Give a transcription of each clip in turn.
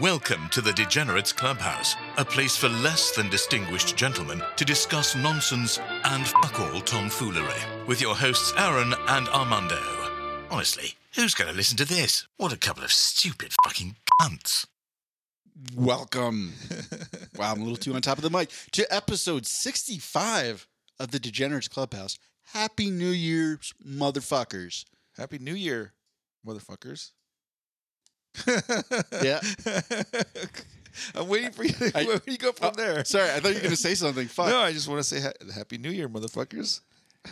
Welcome to the Degenerates Clubhouse, a place for less than distinguished gentlemen to discuss nonsense and fuck all tomfoolery. With your hosts Aaron and Armando. Honestly, who's going to listen to this? What a couple of stupid fucking cunts. Welcome. wow, I'm a little too on top of the mic to episode 65 of the Degenerates Clubhouse. Happy New Year's, motherfuckers. Happy New Year, motherfuckers. Yeah. I'm waiting for you. To, I- where do you go from Oh, there? Sorry, I thought you were going to say something. Fuck. No, I just want to say ha- Happy New Year, motherfuckers.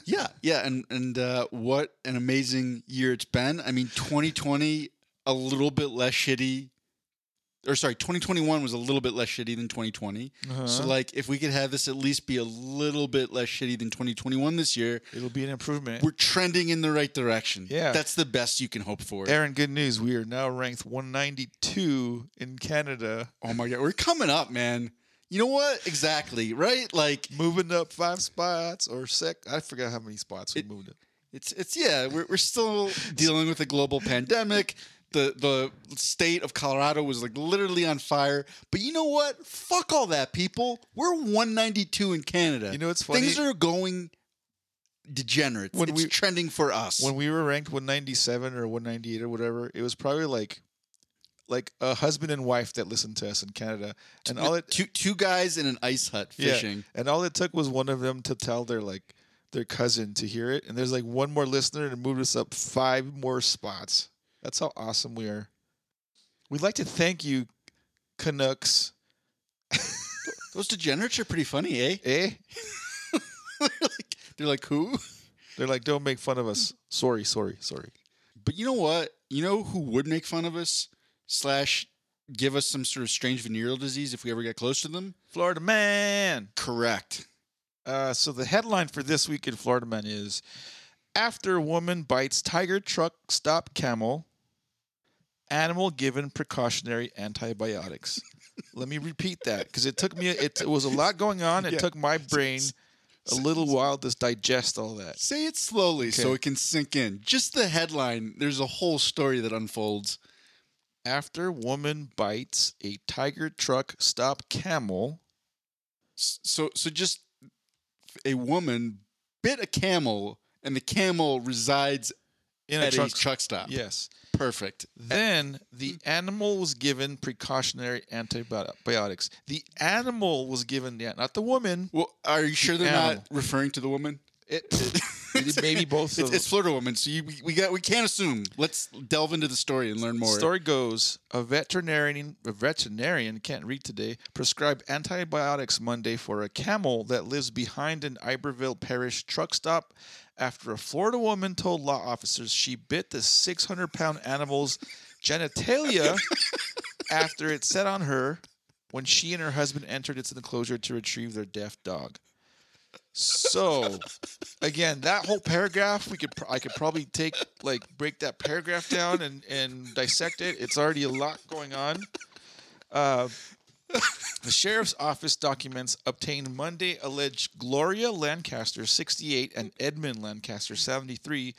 Yeah, yeah, and and uh, what an amazing year it's been. I mean, 2020 a little bit less shitty, or sorry, 2021 was a little bit less shitty than 2020. Uh-huh. So like, if we could have this at least be a little bit less shitty than 2021 this year, It'll be an improvement. we're trending in the right direction. Yeah. that's the best you can hope for. Aaron, good news. We are now ranked 192 in Canada, Oh my god, we're coming up, man. You know what? Exactly right. Like moving up five spots or sec. I forgot how many spots we It- moved up. It's it's yeah, we're we're still dealing with a global pandemic. The the state of Colorado was like literally on fire. But you know what? Fuck all that, people. We're 192 in Canada. You know what's funny? Things are going degenerate. When it's we- trending for us. When we were ranked 197 or 198 or whatever, it was probably like like a husband and wife that listened to us in Canada, and all it two two guys in an ice hut Yeah, fishing. and all it took was one of them to tell their like their cousin to hear it, and there's like one more listener and it moved us up five more spots. That's how awesome we are. We'd like to thank you, Canucks. Those degenerates are pretty funny, eh? Eh? they're, like, they're like who? They're like, don't make fun of us. Sorry, sorry, sorry. But you know what? You know who would make fun of us slash give us some sort of strange venereal disease if we ever get close to them? Florida man. Correct. Uh, so the headline for this week in Florida Man is After Woman Bites Tiger Truck Stop Camel, Animal Given Precautionary Antibiotics. Let me repeat that because it took me, it, it was a lot going on. It Yeah. took my brain a little while to digest all that. Say it slowly so it can sink in. Just the headline, there's a whole story that unfolds. After Woman Bites a Tiger Truck Stop Camel, So so just a woman bit a camel and the camel resides in a truck. truck stop. Yes. Perfect. Then the mm. animal was given precautionary antibiotics. The animal was given, yeah, not the woman. Well, are you sure they're animal. not referring to the woman? It, it- maybe both of It's, them. it's Florida woman, so you, we- we got we can't assume. Let's delve into the story and learn more. Story goes: a veterinarian, a veterinarian can't read today, prescribed antibiotics Monday for a camel that lives behind an Iberville Parish truck stop after a Florida woman told law officers she bit the 600-pound animal's genitalia after it set on her when she and her husband entered its enclosure to retrieve their deaf dog. So, again, that whole paragraph we could I could probably take like break that paragraph down and and dissect it. It's already a lot going on. Uh, the sheriff's office documents obtained Monday allege Gloria Lancaster, 68, and Edmund Lancaster, 73,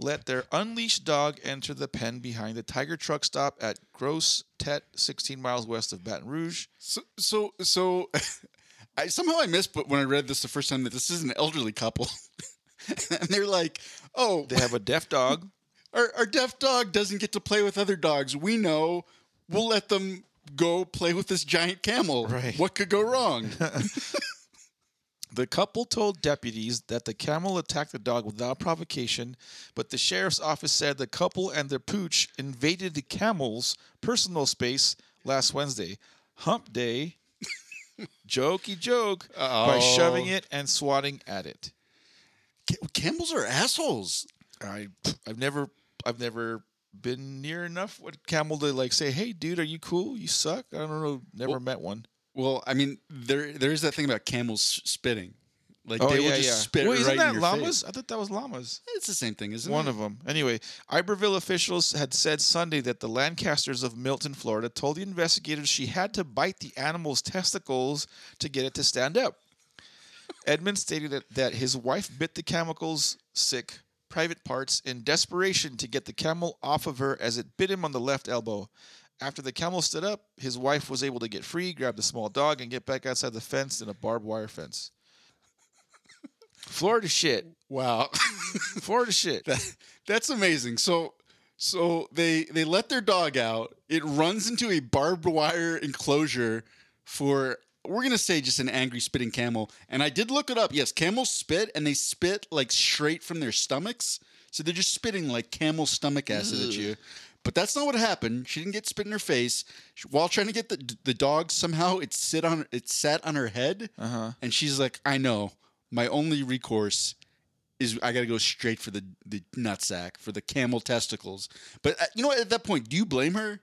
let their unleashed dog enter the pen behind the Tiger truck stop at Grosse Tete, 16 miles west of Baton Rouge. So so so I somehow I missed but when I read this the first time that this is an elderly couple. and they're like, "Oh, They have a deaf dog. our our deaf dog doesn't get to play with other dogs. We know. We'll let them go play with this giant camel. Right. What could go wrong? The couple told deputies that the camel attacked the dog without provocation, but the sheriff's office said the couple and their pooch invaded the camel's personal space last Wednesday. Hump day. Jokey joke by Oh. shoving it and swatting at it. Ca- Camels are assholes. I I've never I've never been near enough with camel to like say, "Hey, dude, are you cool? You suck." I don't know. Never Well, met one. Well, I mean, there there is that thing about camels spitting. Like Oh they yeah, will just yeah. spit Wait, isn't that llamas? face. I thought that was llamas. It's the same thing, isn't One it? One of them. Anyway, Iberville officials had said Sunday that the Lancasters of Milton, Florida, told the investigators she had to bite the animal's testicles to get it to stand up. Edmund stated that, that his wife bit the camel's sick private parts in desperation to get the camel off of her as it bit him on the left elbow. After the camel stood up, his wife was able to get free, grab the small dog, and get back outside the fence in a barbed wire fence. Florida shit. Wow. Florida shit. That, that's amazing. So so they they let their dog out. It runs into a barbed wire enclosure for we're gonna say just an angry spitting camel. And I did look it up. Yes, camels spit and they spit like straight from their stomachs. So they're just spitting like camel stomach acid at you. But that's not what happened. She didn't get spit in her face. While trying to get the the dog, somehow it sit on it sat on her head, Uh-huh. and she's like, "I know. My only recourse is I got to go straight for the the nutsack for the camel testicles." But uh, you know what? At that point, do you blame her?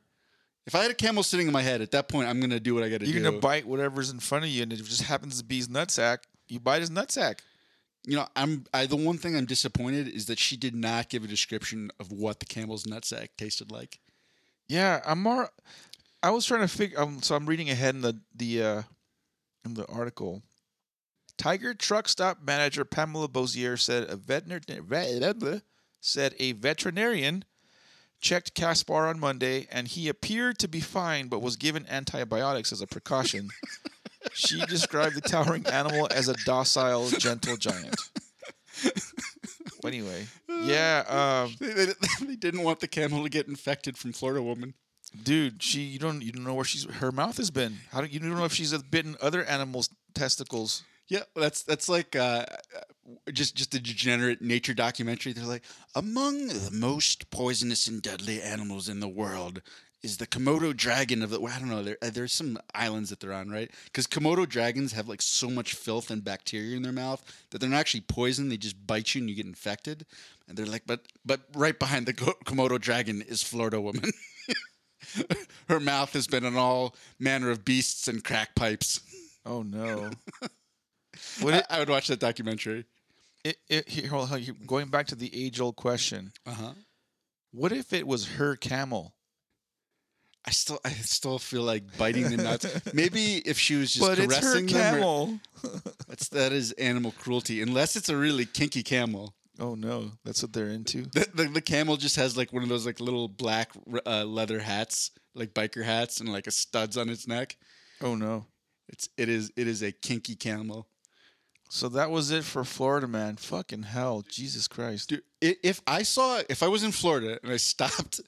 If I had a camel sitting in my head, at that point, I'm gonna do what I got to do. You're gonna bite whatever's in front of you, and if it just happens to be his nutsack, you bite his nutsack. you know, I'm I the one thing I'm disappointed is that she did not give a description of what the camel's nutsack tasted like. Yeah, I'm more. I was trying to figure. Um, so I'm reading ahead in the the uh, in the article. Tiger truck stop manager Pamela Bozier said a veterinarian said a veterinarian checked Caspar on Monday and he appeared to be fine, but was given antibiotics as a precaution. she described the towering animal as a docile, gentle giant. anyway, yeah. Um, They, they, they didn't want the camel to get infected from Florida woman. dude she you don't you don't know where she's her mouth has been how do you don't know if she's bitten other animals testicles Yeah, that's that's like uh, just just a degenerate nature documentary. They're like, among the most poisonous and deadly animals in the world is the Komodo dragon of the. I don't know. There, uh, there's some islands that they're on, right? Because Komodo dragons have like so much filth and bacteria in their mouth that they're not actually poison. They just bite you and you get infected. And they're like, but but right behind the Komodo dragon is Florida woman. Her mouth has been on all manner of beasts and crack pipes. oh no I, it, I would watch that documentary. it, it here, hold on, here, going back to the age old question Uh huh. what if it was her camel I still, I still feel like biting the nuts. Maybe if she was just but it's her caressing them, or- camel that's that is animal cruelty. Unless it's a really kinky camel. oh no that's what they're into The, the, the camel just has like one of those like little black uh, leather hats, like biker hats, and like a studs on its neck. oh no It's it is it is a kinky camel. So that was it for florida man fucking hell jesus christ Dude, if I saw if I was in Florida and I stopped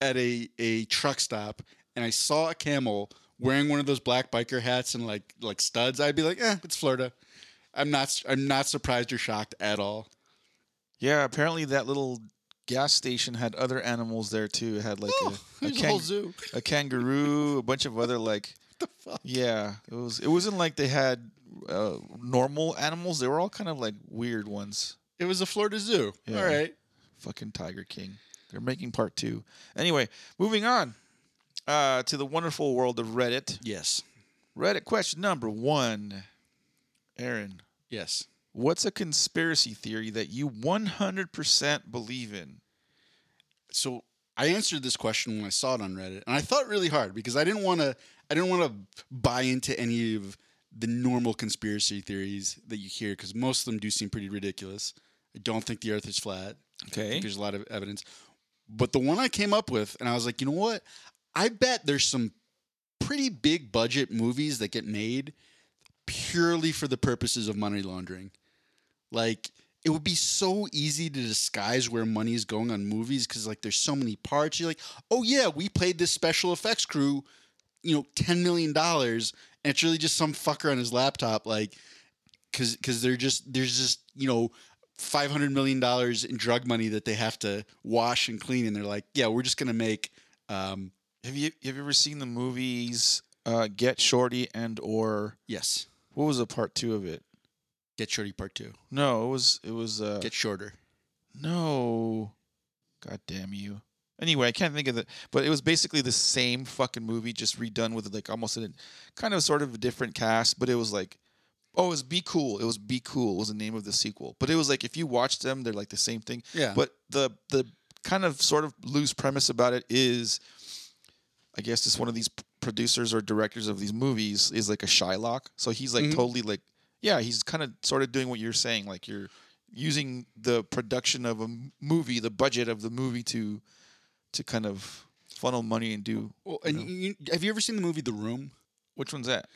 at a a truck stop and I saw a camel wearing one of those black biker hats and like like studs, I'd be like, eh, it's Florida. I'm not I'm not surprised or shocked at all. yeah apparently that little gas station had other animals there too it had like a, a, There's a whole zoo. a kangaroo a bunch of other like the fuck? Yeah, it was. It wasn't like they had uh, normal animals. They were all kind of like weird ones. It was a Florida zoo. Yeah. All right. Fucking Tiger King. They're making part two. Anyway, moving on uh, to the wonderful world of Reddit. Yes. Reddit question number one. Aaron, Yes. what's a conspiracy theory that you 100% believe in? So I answered this question when I saw it on Reddit, and I thought really hard because I didn't want to. I didn't want to buy into any of the normal conspiracy theories that you hear because most of them do seem pretty ridiculous. I don't think the Earth is flat. Okay. there's a lot of evidence, but the one I came up with, and I was like, you know what? I bet there's some pretty big budget movies that get made purely for the purposes of money laundering. Like it would be so easy to disguise where money is going on movies because like there's so many parts. You're like, oh yeah, we paid this special effects crew, you know, ten million dollars, and it's really just some fucker on his laptop, like, because because they're just there's just you know. Five hundred million dollars in drug money that they have to wash and clean, and they're like, "Yeah, we're just gonna make." Um, Have you have you ever seen the movies uh, Get Shorty and or yes, what was the part two of it? get shorty part two. No, it was it was uh, Get shorter. No. God damn you. Anyway, I can't think of it, but it was basically the same fucking movie, just redone with like almost a kind of sort of a different cast, but it was like, oh, it was Be Cool. It was Be Cool was the name of the sequel. But it was like if you watch them, they're like the same thing. Yeah. But the the kind of sort of loose premise about it is, I guess it's one of these producers or directors of these movies is like a Shylock. So he's like Mhm. totally like, yeah, he's kind of sort of doing what you're saying, like you're using the production of a movie, the budget of the movie to to kind of funnel money and do. Well, and you, have you ever seen the movie The Room? Which one's that?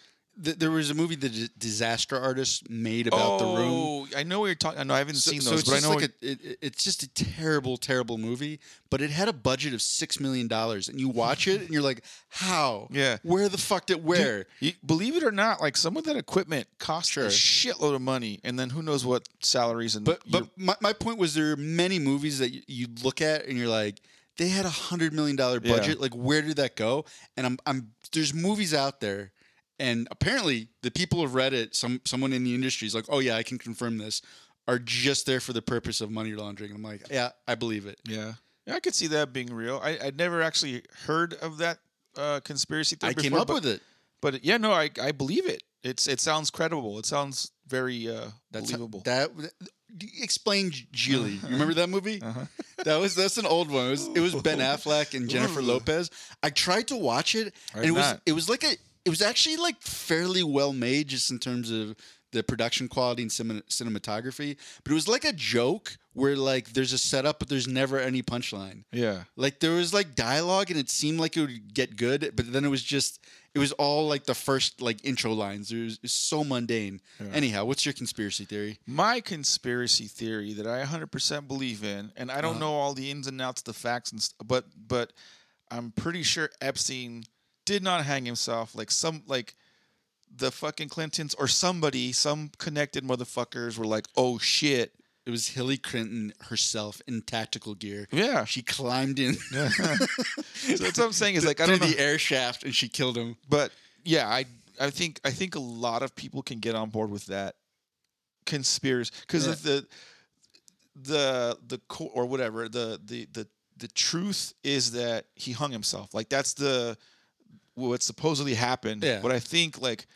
Th- there was a movie the D- Disaster Artist made about The Room. Oh, I know what you're talking. I know I haven't seen those, it's but I know. like it, it- it's just a terrible, terrible movie. But it had a budget of six million dollars, and you watch it and you're like, how? Yeah. Where the fuck did where? You, believe it or not, like some of that equipment cost Sure. a shitload of money, and then who knows what salaries and. But but my, my point was there are many movies that you, you look at and you're like, they had a hundred million dollar Yeah. budget. Like, where did that go? And I'm I'm there's movies out there, and apparently the people of Reddit, some someone in the industry is like, oh yeah, I can confirm this, are just there for the purpose of money laundering. I'm like, yeah, I believe it. yeah, yeah, I could see that being real. I I'd never actually heard of that uh, conspiracy theory. I came up but, with it. But yeah, no, I I believe it. It's it sounds credible. It sounds very uh, That's how- believable. that. Explain Gigli. You remember that movie? Uh-huh. That was that's an old one. It was it was Ben Affleck and Jennifer Lopez. I tried to watch it, and it was it was like a it was actually like fairly well made just in terms of the production quality and cinematography. But it was like a joke where like there's a setup, but there's never any punchline. yeah. Like there was like dialogue, and it seemed like it would get good, but then it was just it was all like the first like intro lines. It was, it was so mundane. Anyhow, what's your conspiracy theory? My conspiracy theory that I 100% believe in, and I don't Uh-huh. know all the ins and outs, the facts, and st- but but I'm pretty sure Epstein did not hang himself. Like some like the fucking Clintons or somebody, some connected motherfuckers were like, "Oh shit, It was Hillary Clinton herself in tactical gear. yeah." She climbed in so that's what I'm saying is like I don't know, the air shaft and she killed him. but yeah, I I think I think a lot of people can get on board with that conspiracy because Yeah. the the the co- or whatever the the the the truth is that he hung himself. Like that's the what supposedly happened. Yeah. But I think like.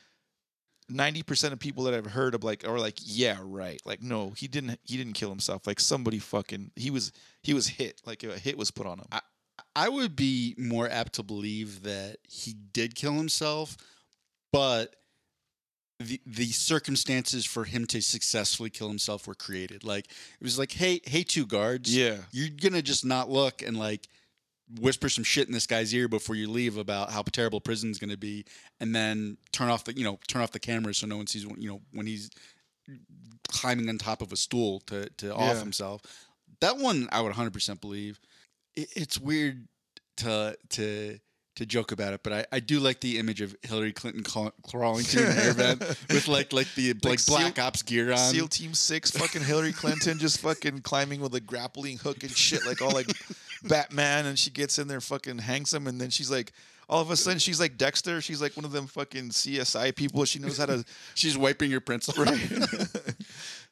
Ninety percent of people that I've heard of like are like, yeah, right. Like, no, he didn't. He didn't kill himself. Like somebody fucking. He was. He was hit. Like a hit was put on him. I would be more apt to believe that he did kill himself, but the the circumstances for him to successfully kill himself were created. Like it was like, hey, hey, two guards, Yeah. you're gonna just not look and like whisper some shit in this guy's ear before you leave about how terrible prison's gonna be, and then turn off the you know turn off the camera so no one sees you know when he's climbing on top of a stool to to off himself. That one I would 100 percent believe. It, it's weird to to to joke about it, but I, I do like the image of Hillary Clinton craw- crawling through an air vent with like like the like, Seal- black ops gear on. SEAL Team Six, fucking Hillary Clinton, just fucking climbing with a grappling hook and shit, like all like Batman, and she gets in there, fucking hangs him, and then she's like, all of a sudden, she's like Dexter. She's like one of them fucking CSI people. She knows how to. She's wiping your pencil. Right.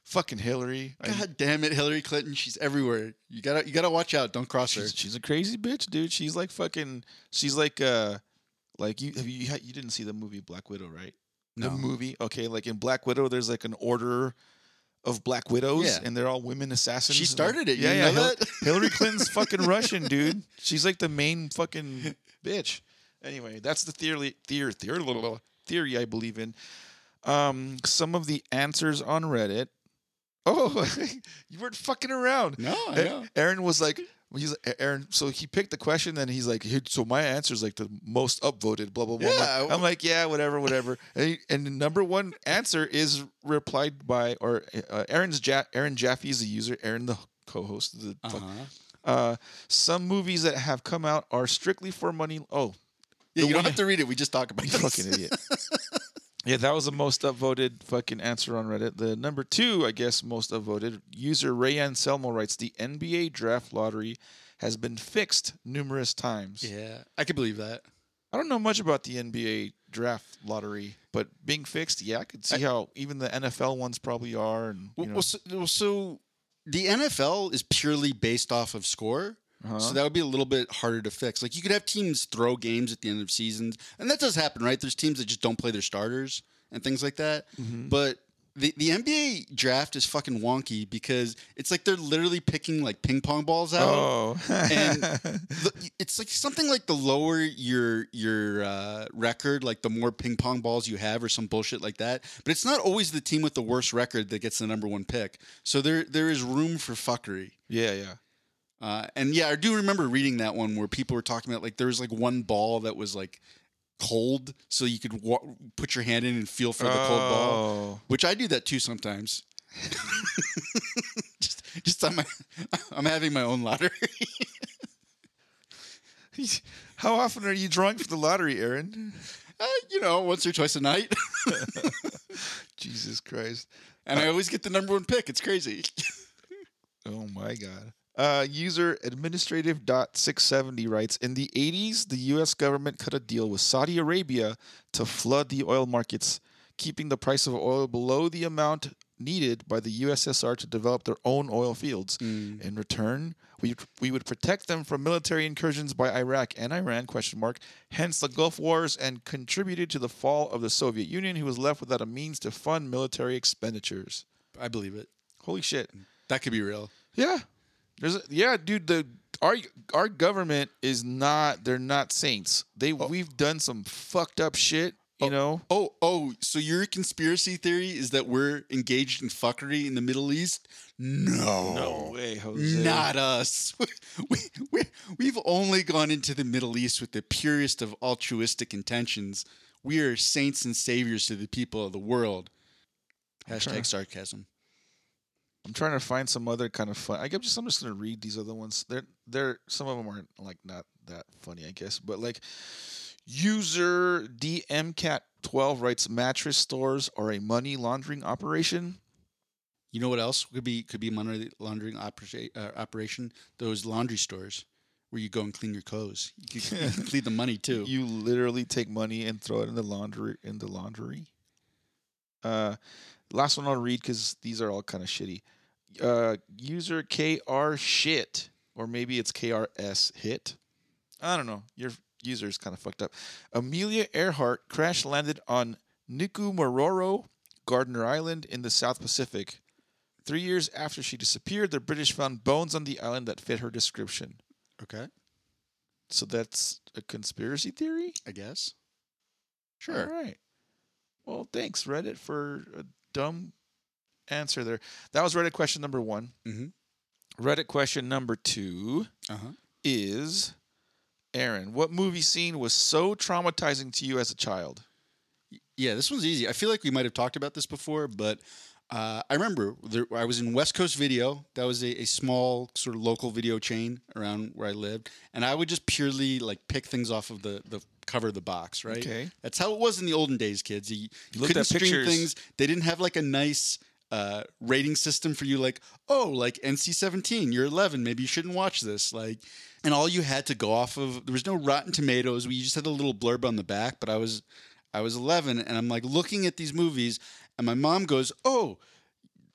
fucking Hillary. I- God damn it, Hillary Clinton. She's everywhere. You gotta you gotta watch out. Don't cross her. she's, she's a crazy bitch, dude. She's like fucking. She's like uh, like you have you you didn't see the movie Black Widow, right? No. The movie, okay. Like in Black Widow, there's like an order of Black Widows, Yeah. and they're all women assassins. She started it. You know Hil- that? Hillary Clinton's fucking Russian, dude. She's like the main fucking bitch. Anyway, that's the theory. Theory. Theory. Theory I believe in. Um, some of the answers on Reddit. Oh, you weren't fucking around. No, I A- know. Aaron was like, he's like, Aaron. So he picked the question, then he's like, "Here, so my answer is like the most upvoted. Blah blah blah. Yeah. I'm like, yeah, whatever, whatever. and, he, and the number one answer is replied by or uh, Aaron's ja- Aaron Jaffe is the user. Aaron the co-host. The Uh-huh. uh, some movies that have come out are strictly for money. Oh, Yeah, you don't have to read it. We just talk about this. fucking idiot. Yeah, that was the most upvoted fucking answer on Reddit. The number two, I guess, most upvoted user Ray Anselmo writes: the NBA draft lottery has been fixed numerous times. Yeah, I can believe that. I don't know much about the NBA draft lottery, but being fixed, yeah, I could see how even the NFL ones probably are. And you Well, know, well, so, well, so the NFL is purely based off of score. Uh-huh. So that would be a little bit harder to fix. Like you could have teams throw games at the end of seasons, and that does happen, right? There's teams that just don't play their starters and things like that. Mm-hmm. But the the NBA draft is fucking wonky because it's like they're literally picking like ping pong balls out. oh, and the, it's like something like the lower your your uh, record, like the more ping pong balls you have, or some bullshit like that. But it's not always the team with the worst record that gets the number one pick. So there there is room for fuckery. yeah, yeah. Uh, and yeah, I do remember reading that one where people were talking about like there was like one ball that was like cold, so you could wa- put your hand in and feel for the cold ball. Oh. Which I do that too sometimes. just, just on my, I'm having my own lottery. How often are you drawing for the lottery, Aaron? uh, you know, once or twice a night, Jesus Christ. and I always get the number one pick. It's crazy. Oh my God. Uh, user administrative.670 writes In the 80s, the U.S. government cut a deal with Saudi Arabia to flood the oil markets, keeping the price of oil below the amount needed by the USSR to develop their own oil fields. In return, we, we would protect them from military incursions by Iraq and Iran, question mark, hence the Gulf Wars, and contributed to the fall of the Soviet Union, who was left without a means to fund military expenditures. I believe it. Holy shit. That could be real. Yeah. There's a, yeah, dude, the our our government is not they're not saints. They oh. we've done some fucked up shit, you oh. know. Oh, oh, so your conspiracy theory is that we're engaged in fuckery in the Middle East? No. No. way, Jose. Not us. We, we, we've only gone into the Middle East with the purest of altruistic intentions. We are saints and saviors to the people of the world. Hashtag sarcasm. I'm trying to find some other kind of fun. I guess just I'm just gonna read these other ones. They're they're some of them aren't like not that funny, I guess. But like user DMCat12 writes mattress stores are a money laundering operation. You know what else could be could be money laundering opera- uh, operation? Those laundry stores where you go and clean your clothes. You can, you can clean the money too. You literally take money and throw it in the laundry in the laundry. Uh, last one I'll read because these are all kind of shitty. Uh, user KR shit, or maybe it's KRS hit. I don't know. Your user is kind of fucked up. Amelia Earhart crash landed on Nikumaroro, Gardner Island in the South Pacific. Three years after she disappeared, the British found bones on the island that fit her description. okay, So that's a conspiracy theory? I guess. Sure. All right. Well, thanks, Reddit, for a dumb answer there. That was Reddit question number one. Mhm. Reddit question number two Uh huh. is Aaron, what movie scene was so traumatizing to you as a child? Yeah, this one's easy. I feel like we might have talked about this before, but uh, I remember there, I was in West Coast Video. That was a, a small sort of local video chain around where I lived, and I would just purely like pick things off of the the cover of the box. Right. Okay. That's how it was in the olden days, kids. You, you couldn't stream pictures. things. They didn't have like a nice. Uh, rating system for you, like oh, like NC seventeen, you're eleven, maybe you shouldn't watch this. Like, and all you had to go off of there was no Rotten Tomatoes. We just had a little blurb on the back, but I was I was 11 and I'm like looking at these movies and my mom goes, "Oh,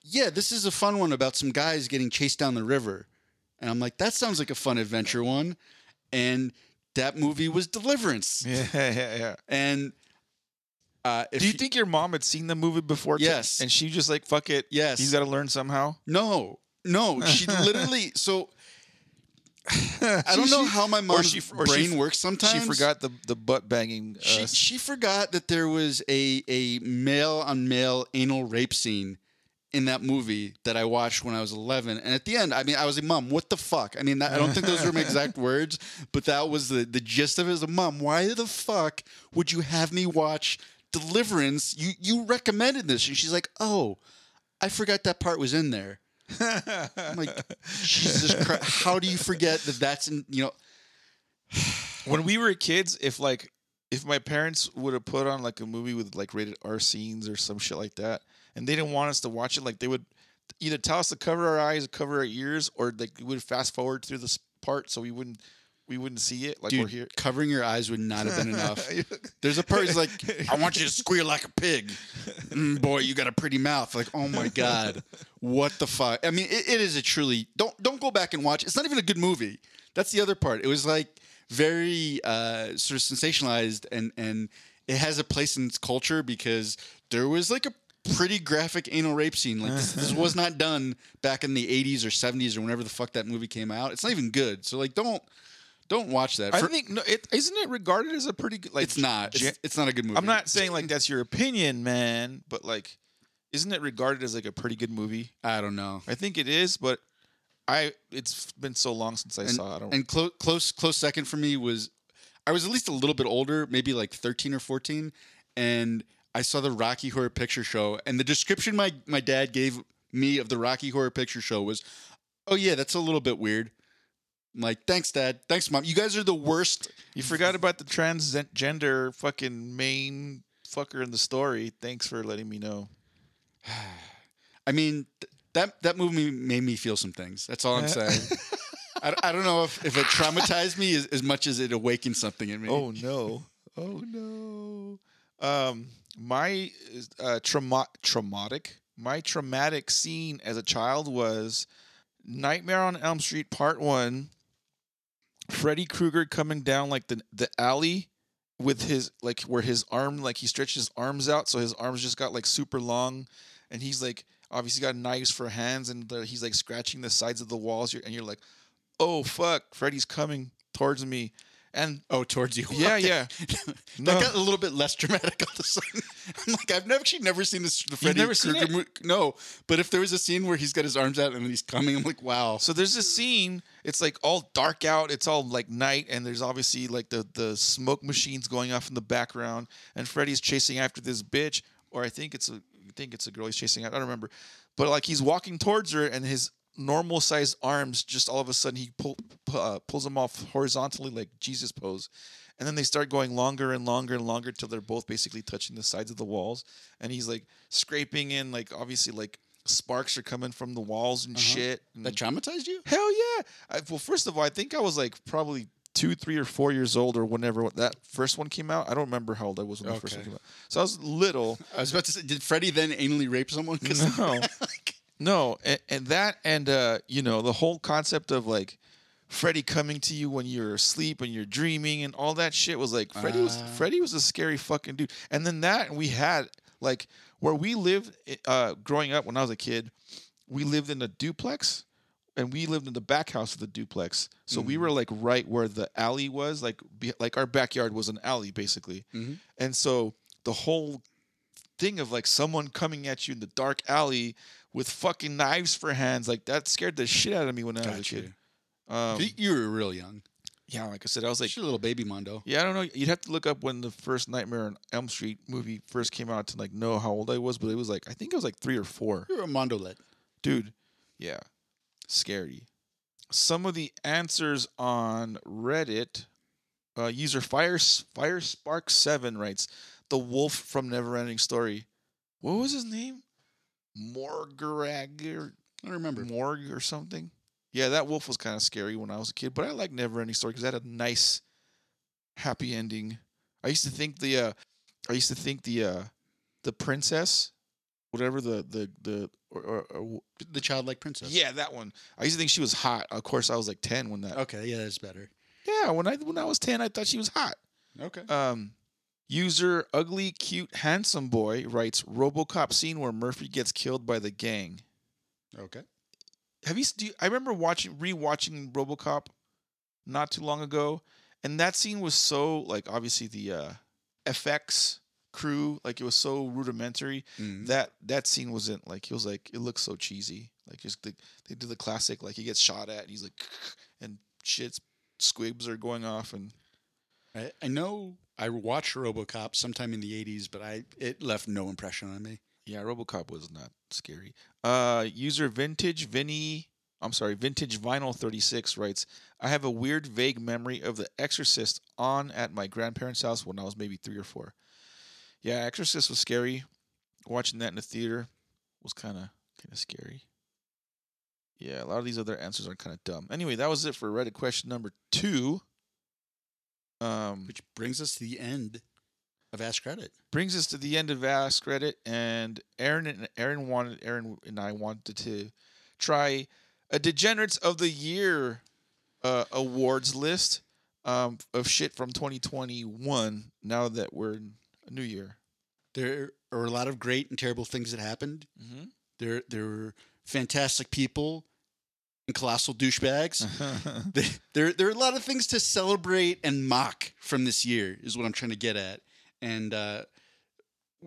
yeah, this is a fun one about some guys getting chased down the river." And I'm like, "That sounds like a fun adventure one." And that movie was Deliverance. Yeah, yeah, yeah. And uh if Do you think your mom had seen the movie before? Yes. and she just like, fuck it. Yes. He's got to learn somehow. No. No, she literally so I don't know how my mom's she- brain works sometimes. She forgot the, the butt banging. Uh, She, she forgot that there was a a male on male anal rape scene in that movie that I watched when I was 11. And at the end, I mean, I was like, "Mom, what the fuck?" I mean, that, I don't think those were my exact words, but that was the the gist of it. Is, "Mom, why the fuck would you have me watch Deliverance? You you recommended this." And she's like, "Oh, I forgot that part was in there." I'm like, Jesus Christ! How do you forget that that's in? You know, when we were kids, if like if my parents would have put on like a movie with like rated R scenes or some shit like that, and they didn't want us to watch it, like they would either tell us to cover our eyes, cover our ears, or like we would fast forward through this part so we wouldn't we wouldn't see it. Like we're here. covering your eyes would not have been enough. There's a part he's like, I want you to squeal like a pig. Mm, boy, you got a pretty mouth. Like, oh my god, what the fuck? I mean, it, it is a truly don't don't go back and watch. It's not even a good movie. That's the other part. It was like very uh, sort of sensationalized, and and it has a place in its culture because there was like a pretty graphic anal rape scene. Like this, this was not done back in the 80s or 70s or whenever the fuck that movie came out. It's not even good. So like, don't don't watch that. I For- think no, it isn't it regarded as a pretty good like. it's not. It's, it's not a good movie. I'm not saying like that's your opinion, man, but like, isn't it regarded as like a pretty good movie? I don't know. I think it is, but I it's been so long since I and, saw. it. I don't. and close close close second for me was I was at least a little bit older, maybe like 13 or 14, and I saw the Rocky Horror Picture Show, and the description my my dad gave me of the Rocky Horror Picture Show was, "Oh yeah, that's a little bit weird." I'm like, "Thanks, Dad. Thanks, Mom. You guys are the worst." you forgot about the transgender fucking main fucker in the story. Thanks for letting me know. I mean, th- that that movie made me feel some things. That's all I'm saying. I, I don't know if, if it traumatized me as, as much as it awakened something in me. Oh no! Oh no! Um, my uh, trauma traumatic. My traumatic scene as a child was Nightmare on Elm Street Part One. Freddy Krueger coming down like the the alley with his like where his arm like he stretched his arms out, so his arms just got like super long, and he's like obviously got knives for hands, and he's like scratching the sides of the walls, and you're like, oh fuck, Freddy's coming towards me, and Oh, towards you. yeah, yeah. No. That got a little bit less dramatic all of a sudden. I'm like, I've never actually never seen this. The Freddy never seen Krueger it? mo- No, but if there was a scene where he's got his arms out and he's coming, I'm like, wow. So there's this scene. It's like all dark out. It's all like night, and there's obviously like the the smoke machines going off in the background, and Freddy's chasing after this bitch, or I think it's a I think it's a girl he's chasing. out. I don't remember, but like he's walking towards her, and his normal sized arms just all of a sudden he pull, uh, pulls them off horizontally like Jesus pose. And then they start going longer and longer and longer till they're both basically touching the sides of the walls. And he's like scraping in, like obviously like sparks are coming from the walls and shit. And That traumatized you? Hell yeah! I, well, first of all, I think I was like probably two, three, or four years old, or whenever that first one came out. I don't remember how old I was when the first one came out. So I was little. I was about to say, did Freddy then anally rape someone? No. No, and, and that, and uh, you know, the whole concept of like Freddy coming to you when you're asleep and you're dreaming and all that shit was like Freddy was Ah. Freddy was a scary fucking dude. And then that we had like where we lived uh, growing up when I was a kid, we lived in a duplex and we lived in the back house of the duplex. So we were like right where the alley was, like be, like our backyard was an alley basically. Mhm. And so the whole thing of like someone coming at you in the dark alley with fucking knives for hands, like that scared the shit out of me when I was a Got kid. you. Um, you were real young. yeah, like I said, I was like, a little baby Mondo. yeah, I don't know. You'd have to look up when the first Nightmare on Elm Street movie first came out to like know how old I was, but it was like I think I was like three or four. You were a Mondo led. Dude, yeah, scary. Some of the answers on Reddit, uh, user Fire Fire Spark Seven writes, "The wolf from Neverending Story." What was his name? Morgarag or I remember. Morg or something. Yeah, that wolf was kind of scary when I was a kid, but I like Never Ending Story because that had a nice, happy ending. I used to think the, uh, I used to think the, uh, the princess, whatever the the the or, or, or The childlike princess. yeah, that one. I used to think she was hot. Of course, I was like ten when that. Okay, yeah, that's better. Yeah, when I when I was ten, I thought she was hot. Okay. Um, user ugly cute handsome boy writes RoboCop scene where Murphy gets killed by the gang. Okay. Have you? Do you, I remember watching rewatching RoboCop not too long ago, and that scene was so like obviously the uh, FX crew like it was so rudimentary Mhm. that that scene wasn't like it was like it looks so cheesy like just the, they did the classic like he gets shot at and he's like and shit's squibs are going off and I, I know I watched RoboCop sometime in the '80s, but I it left no impression on me. Yeah, RoboCop was not scary. Uh, user Vintage Vinny, I'm sorry, Vintage Vinyl 36 writes, I have a weird, vague memory of The Exorcist on at my grandparents' house when I was maybe three or four. Yeah, Exorcist was scary. Watching that in the theater was kind of kind of scary. Yeah, a lot of these other answers are kind of dumb. Anyway, that was it for Reddit question number two. Um, Which brings us to the end of Ask Reddit. brings us to the end of Ask Reddit, and Aaron and Aaron wanted Aaron and I wanted to try a Degenerates of the Year uh, awards list um, of shit from 2021. Now that we're in a new year, There are a lot of great and terrible things that happened. mm-hmm. There, there were fantastic people colossal douchebags. There- there, there are a lot of things to celebrate and mock from this year. Is what I'm trying to get at. And uh,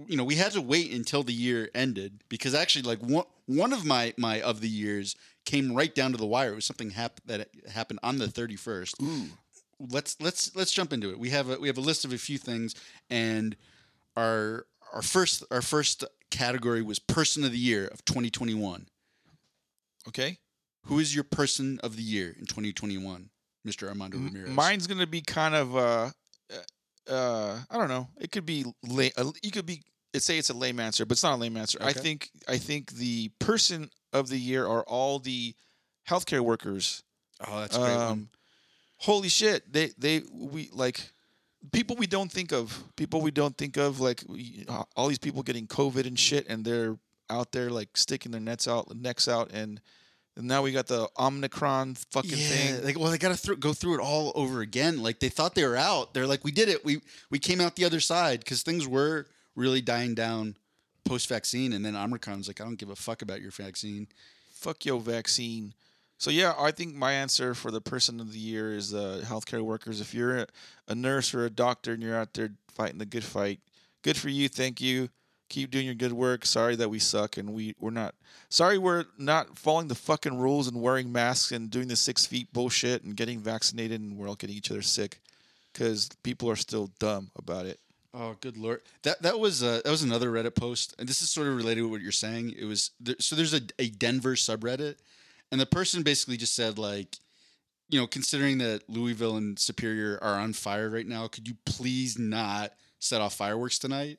you know, we had to wait until the year ended because actually, like one one of my my of the years came right down to the wire. It was something hap- that happened on the 31st. Ooh. Let's let's let's jump into it. We have a, we have a list of a few things, and our our first our first category was person of the year of 2021. Okay. Who is your person of the year in 2021, Mr. Armando Ramirez? Mine's gonna be kind of uh, uh, uh, I don't know. It could be lay. Uh, you could be. Say it's a lame answer, but it's not a lame answer. I think I think the person of the year are all the healthcare workers. Oh, that's great. Um, Holy shit! They they we like people we don't think of. People we don't think of. Like we, all these people getting COVID and shit, and they're out there like sticking their nets out, necks out, and, and now we got the Omicron fucking yeah, thing. like well, they got to th- go through it all over again. Like they thought they were out. They're like, we did it. We we came out the other side because things were really dying down post vaccine, and then Omicron's like, I don't give a fuck about your vaccine. fuck your vaccine. So yeah, I think my answer for the person of the year is uh, healthcare workers. If you're a, a nurse or a doctor and you're out there fighting the good fight, good for you. Thank you. Keep doing your good work. Sorry that we suck and we we're not. Sorry we're not following the fucking rules and wearing masks and doing the six feet bullshit and getting vaccinated and we're all getting each other sick because people are still dumb about it. Oh, good lord! That that was uh, that was another Reddit post, and this is sort of related to what you're saying. It was there, so there's a, a Denver subreddit, and the person basically just said like, you know, considering that Louisville and Superior are on fire right now, could you please not set off fireworks tonight?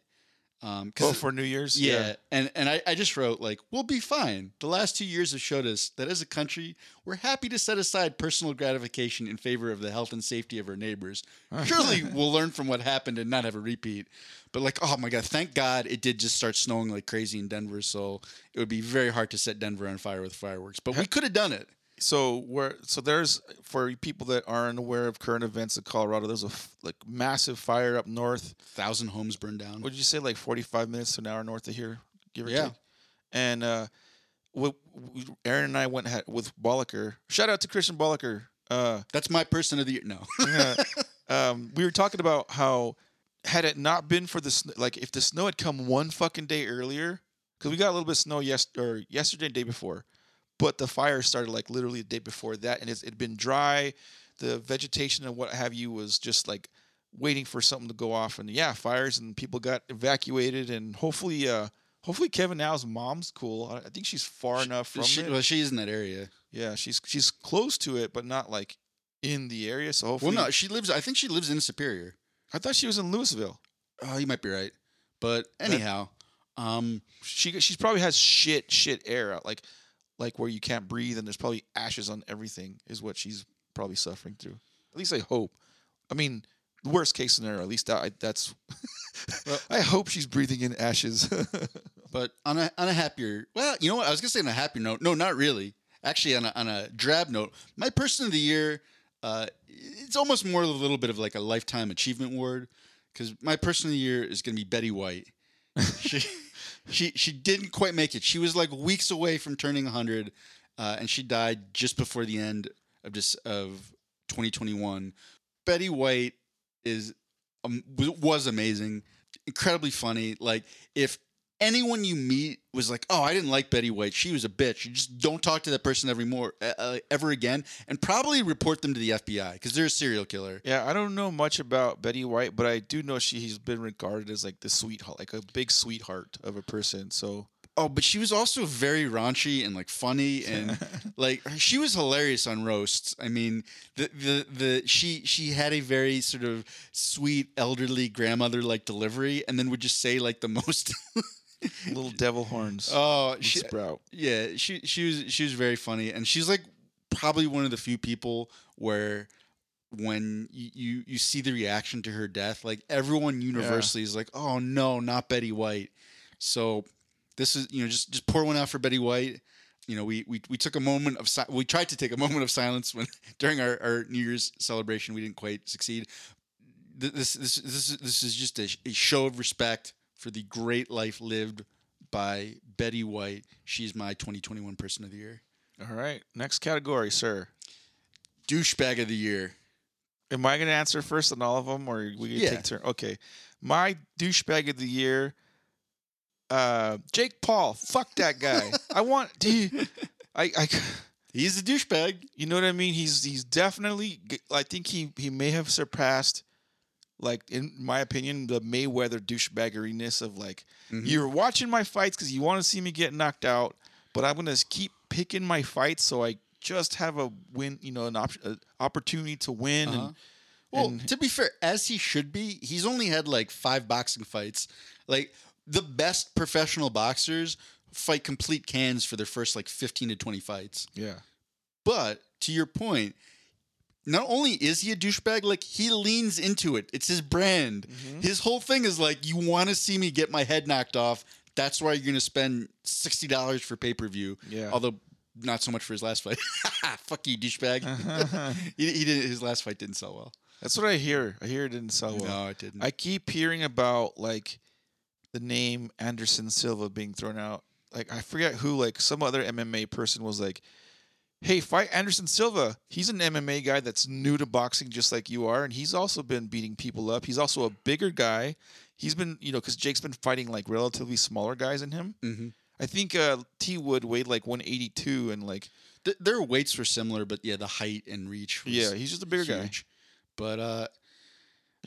Um, Oh, for New Year's, yeah, and and I, I just wrote like we'll be fine. The last two years have showed us that as a country, we're happy to set aside personal gratification in favor of the health and safety of our neighbors. Surely we'll learn from what happened and not have a repeat. But like, oh my god, thank God it did just start snowing like crazy in Denver, so it would be very hard to set Denver on fire with fireworks. But we could have done it. So where so there's for people that aren't aware of current events in Colorado, there's a f- like massive fire up north. Thousand homes burned down. Would you say like 45 minutes to an hour north of here, give or Yeah. take? And uh, we, we, Aaron and I went had, with Bolliker. Shout out to Christian Bolliker. Uh, That's my person of the year. No, yeah. um, we were talking about how had it not been for the sn- like if the snow had come one fucking day earlier, because we got a little bit of snow yes or yesterday, day before, but the fire started like literally the day before that, and it's, it'd been dry. The vegetation and what have you was just like waiting for something to go off, and yeah, fires and people got evacuated, and hopefully, uh, hopefully Kevin Now's mom's cool. I, think she's far enough from she, it. well, she's in that area. yeah, she's she's close to it, but not like in the area. So Well, hopefully, no, she lives. I think she lives in Superior. I thought she was in Louisville. Oh, you might be right. But anyhow, um, she she's probably has shit shit air out like like where you can't breathe and there's probably ashes on everything is what she's probably suffering through. At least I hope. I mean, worst case scenario. At least I, that's. I hope she's breathing in ashes. But on a on a happier, well, you know what? I was gonna say on a happier note. No, not really. Actually, on a on a drab note, my person of the year, uh, it's almost more of a little bit of like a lifetime achievement award because my person of the year is gonna be Betty White. she she she didn't quite make it. She was like weeks away from turning hundred, uh, and she died just before the end of just of 2021. Betty White is um, was amazing, incredibly funny. Like if anyone you meet was like, "Oh, I didn't like Betty White. She was a bitch." You just don't talk to that person every more uh, ever again, and probably report them to the FBI because they're a serial killer. yeah, I don't know much about Betty White, but I do know she's been regarded as like the sweetheart, like a big sweetheart of a person. So Oh, but she was also very raunchy and like funny and like she was hilarious on roasts. I mean, the the the she she had a very sort of sweet elderly grandmother like delivery, and then would just say like the most. little devil horns. oh, she, sprout. Yeah, she she was she was very funny, and she's like probably one of the few people where when you you, you see the reaction to her death, like everyone universally is like, "Oh no, not Betty White." So this is you know just just pour one out for Betty White. You know, we we, we took a moment of si- we tried to take a moment of silence when during our, our New Year's celebration we didn't quite succeed. This this this is, this is just a, a show of respect for the great life lived by Betty White. She's my 2021 person of the year. All right, next category, sir. Douchebag of the year. Am I going to answer first on all of them, or we Yeah. take turn? Okay, my douchebag of the year, uh, Jake Paul. Fuck that guy. I want. I, I, He's a douchebag. You know what I mean? He's he's definitely. I think he he may have surpassed, like in my opinion, the Mayweather douchebaggeriness of like Mm-hmm. you're watching my fights because you want to see me get knocked out, but I'm gonna keep picking my fights so I just have a win. You know, an op- a opportunity to win. Uh-huh. And, Well, and- to be fair, as he should be, he's only had like five boxing fights. Like the best professional boxers fight complete cans for their first like 15 to 20 fights. yeah, But to your point, not only is he a douchebag, like he leans into it. It's his brand. Mm-hmm. His whole thing is like, you want to see me get my head knocked off. That's why you're going to spend sixty dollars for pay per view. Yeah. Although not so much for his last fight. Fuck you, douchebag. he, he didn't. His last fight didn't sell well. that's what I hear. I hear it didn't sell well. No, it didn't. I keep hearing about like the name Anderson Silva being thrown out. Like I forget who, like some other MMA person was like, "Hey, fight Anderson Silva. He's an MMA guy that's new to boxing, just like you are, and he's also been beating people up. He's also a bigger guy. He's been, you know, because Jake's been fighting like relatively smaller guys than him. hmm I think uh, T Wood weighed like 182, and like, Th- their weights were similar, but yeah, the height and reach. Was yeah, he's just a bigger guy. But uh,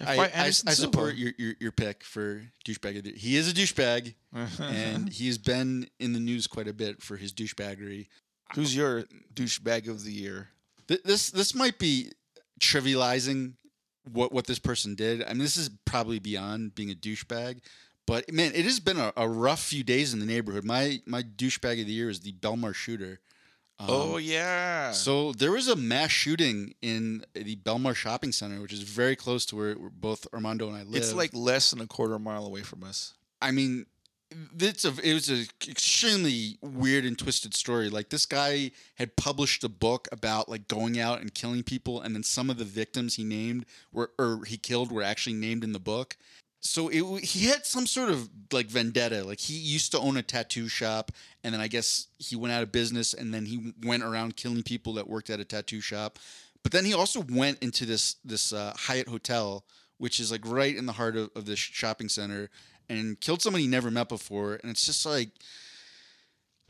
Yeah, I, I, I support your, your your pick for douchebag. He is a douchebag, and he's been in the news quite a bit for his douchebaggery. Who's your douchebag of the year? Th- This this might be trivializing what what this person did. I mean, this is probably beyond being a douchebag. But man, it has been a, a rough few days in the neighborhood. My my douchebag of the year is the Belmar shooter. Um, oh yeah. So there was a mass shooting in the Belmar Shopping Center, which is very close to where, where both Armando and I live. It's like less than a quarter mile away from us. I mean, it's a it was a extremely weird and twisted story. Like this guy had published a book about like going out and killing people, and then some of the victims he named were or he killed were actually named in the book. So it, he had some sort of like vendetta. Like he used to own a tattoo shop, and then I guess he went out of business, and then he went around killing people that worked at a tattoo shop. But then he also went into this this uh, Hyatt hotel, which is like right in the heart of, of this shopping center, and killed somebody he never met before. And it's just like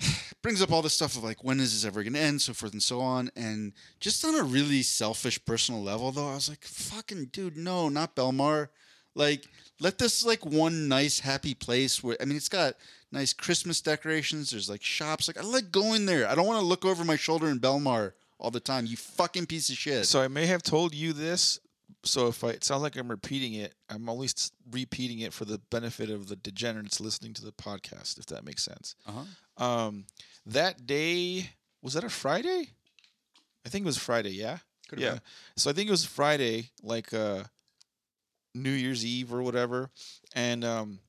brings up all this stuff of like when is this ever to end, so forth and so on. And just on a really selfish personal level, though, I was like, fucking dude, no, not Belmar. Like, let this like one nice happy place where I mean, it's got nice Christmas decorations. There's like shops. Like, I like going there. I don't want to look over my shoulder in Belmar all the time. You fucking piece of shit. So I may have told you this. So if I, it sounds like I'm repeating it, I'm only s- repeating it for the benefit of the degenerates listening to the podcast, if that makes sense. uh-huh. Um, that day was that a Friday? I think it was Friday. Yeah. Could've yeah. been. So I think it was Friday, like uh, New Year's Eve or whatever, and um,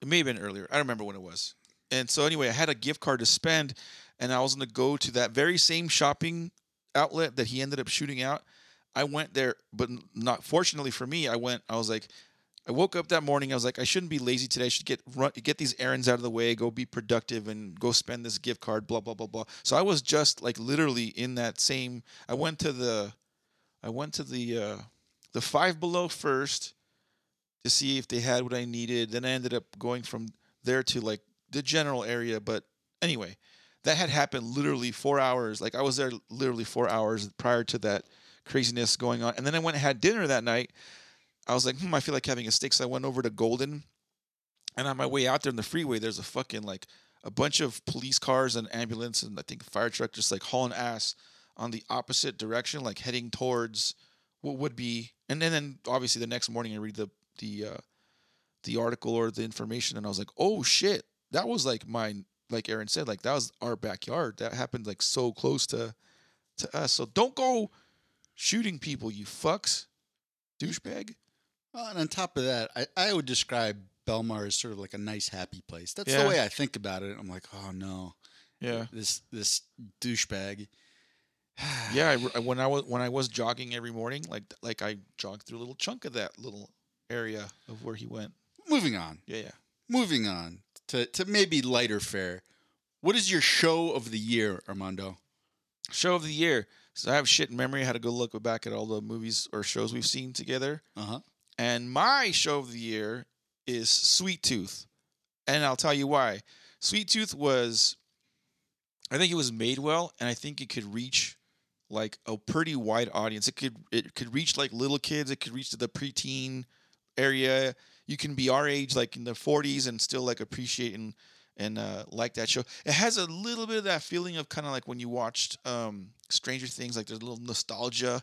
it may have been earlier. I don't remember when it was. And so anyway, I had a gift card to spend, and I was gonna go to that very same shopping outlet that he ended up shooting out. I went there, but not fortunately for me. I went. I was like, I woke up that morning. I was like, I shouldn't be lazy today. I should get run, get these errands out of the way, go be productive, and go spend this gift card. Blah blah blah blah. So I was just like literally in that same. I went to the, I went to the, uh, the Five Below first, to see if they had what I needed. Then I ended up going from there to like the general area. But anyway, that had happened literally four hours. Like I was there literally four hours prior to that craziness going on. And then I went and had dinner that night. I was like, hmm, I feel like having a steak. So I went over to Golden. And on my way out there in the freeway, there's a fucking like a bunch of police cars and ambulance and I think fire truck just like hauling ass on the opposite direction, like heading towards what would be. And then, then obviously the next morning I read the the uh, the article or the information, and I was like, oh shit, that was like my like Aaron said, like that was our backyard. That happened like so close to to us. So don't go shooting people, you fucks, douchebag. Well, and on top of that, I, I would describe Belmar as sort of like a nice, happy place. That's Yeah. the way I think about it. I'm like, oh no, Yeah, this this douchebag. yeah. I, when I was when I was jogging every morning, like like I jogged through a little chunk of that little area of where he went. Moving on. Yeah, yeah. Moving on to to maybe lighter fare. What is your show of the year, Armando? Show of the year. So I have shit in memory. I had to go look back at all the movies or shows we've seen together. Uh huh. And my show of the year is Sweet Tooth. And I'll tell you why. Sweet Tooth was I think it was made well, and I think it could reach like a pretty wide audience. It could it could reach like little kids. It could reach to the preteen area. You can be our age, like in the 40s, and still like appreciate and and uh, like that show. It has a little bit of that feeling of kind of like when you watched um, Stranger Things. Like there's a little nostalgia,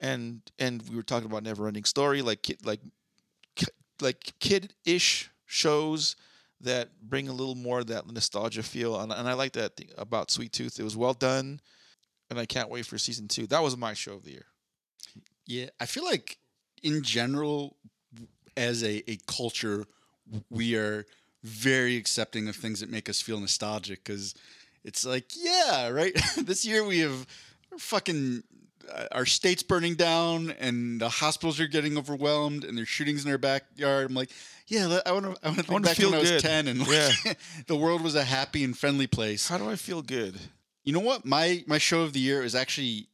and and we were talking about Never Ending Story, like kid, like like kid-ish shows that bring a little more of that nostalgia feel. And, and I like that thing about Sweet Tooth. It was well done, and I can't wait for season two. That was my show of the year. Yeah, I feel like in general, as a, a culture, we are very accepting of things that make us feel nostalgic because it's like, yeah, right. this year we have fucking uh, our state's burning down and the hospitals are getting overwhelmed and there's shootings in our backyard. I'm like, yeah, I want to. I want to think back to when I was ten and like, the world was a happy and friendly place. How do I feel good? You know what? My my show of the year is actually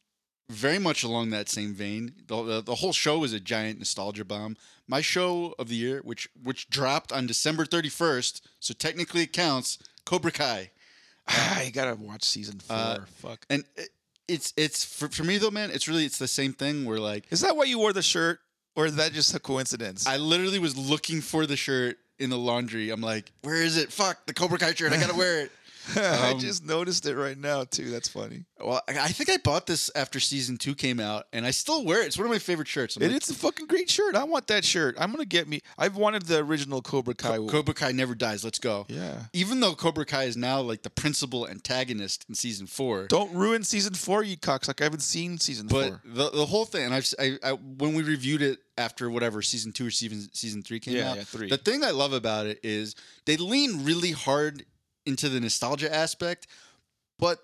very much along that same vein. The, the, the whole show is a giant nostalgia bomb. My show of the year, which which dropped on December 31st, so technically it counts, Cobra Kai. I gotta watch season four. Uh, Fuck. And it, it's it's for, for me though, man, it's really it's the same thing where like Is that why you wore the shirt, or is that just a coincidence? I literally was looking for the shirt in the laundry. I'm like, where is it? Fuck, the Cobra Kai shirt. I got to wear it. I um, just noticed it right now too. That's funny. Well, I think I bought this after season 2 came out and I still wear it. It's one of my favorite shirts. I'm And like, it's a fucking great shirt. I want that shirt. I'm gonna get me. I've wanted the original Cobra Kai. Cobra Kai never dies. Let's go. yeah. Even though Cobra Kai is now like the principal antagonist in season four, Don't ruin season four, you cocksucker. I haven't seen season but four. the the whole thing, and I've I, I when we reviewed it after whatever season two or season season three came Yeah, out, yeah, three. the thing I love about it is they lean really hard into the nostalgia aspect, but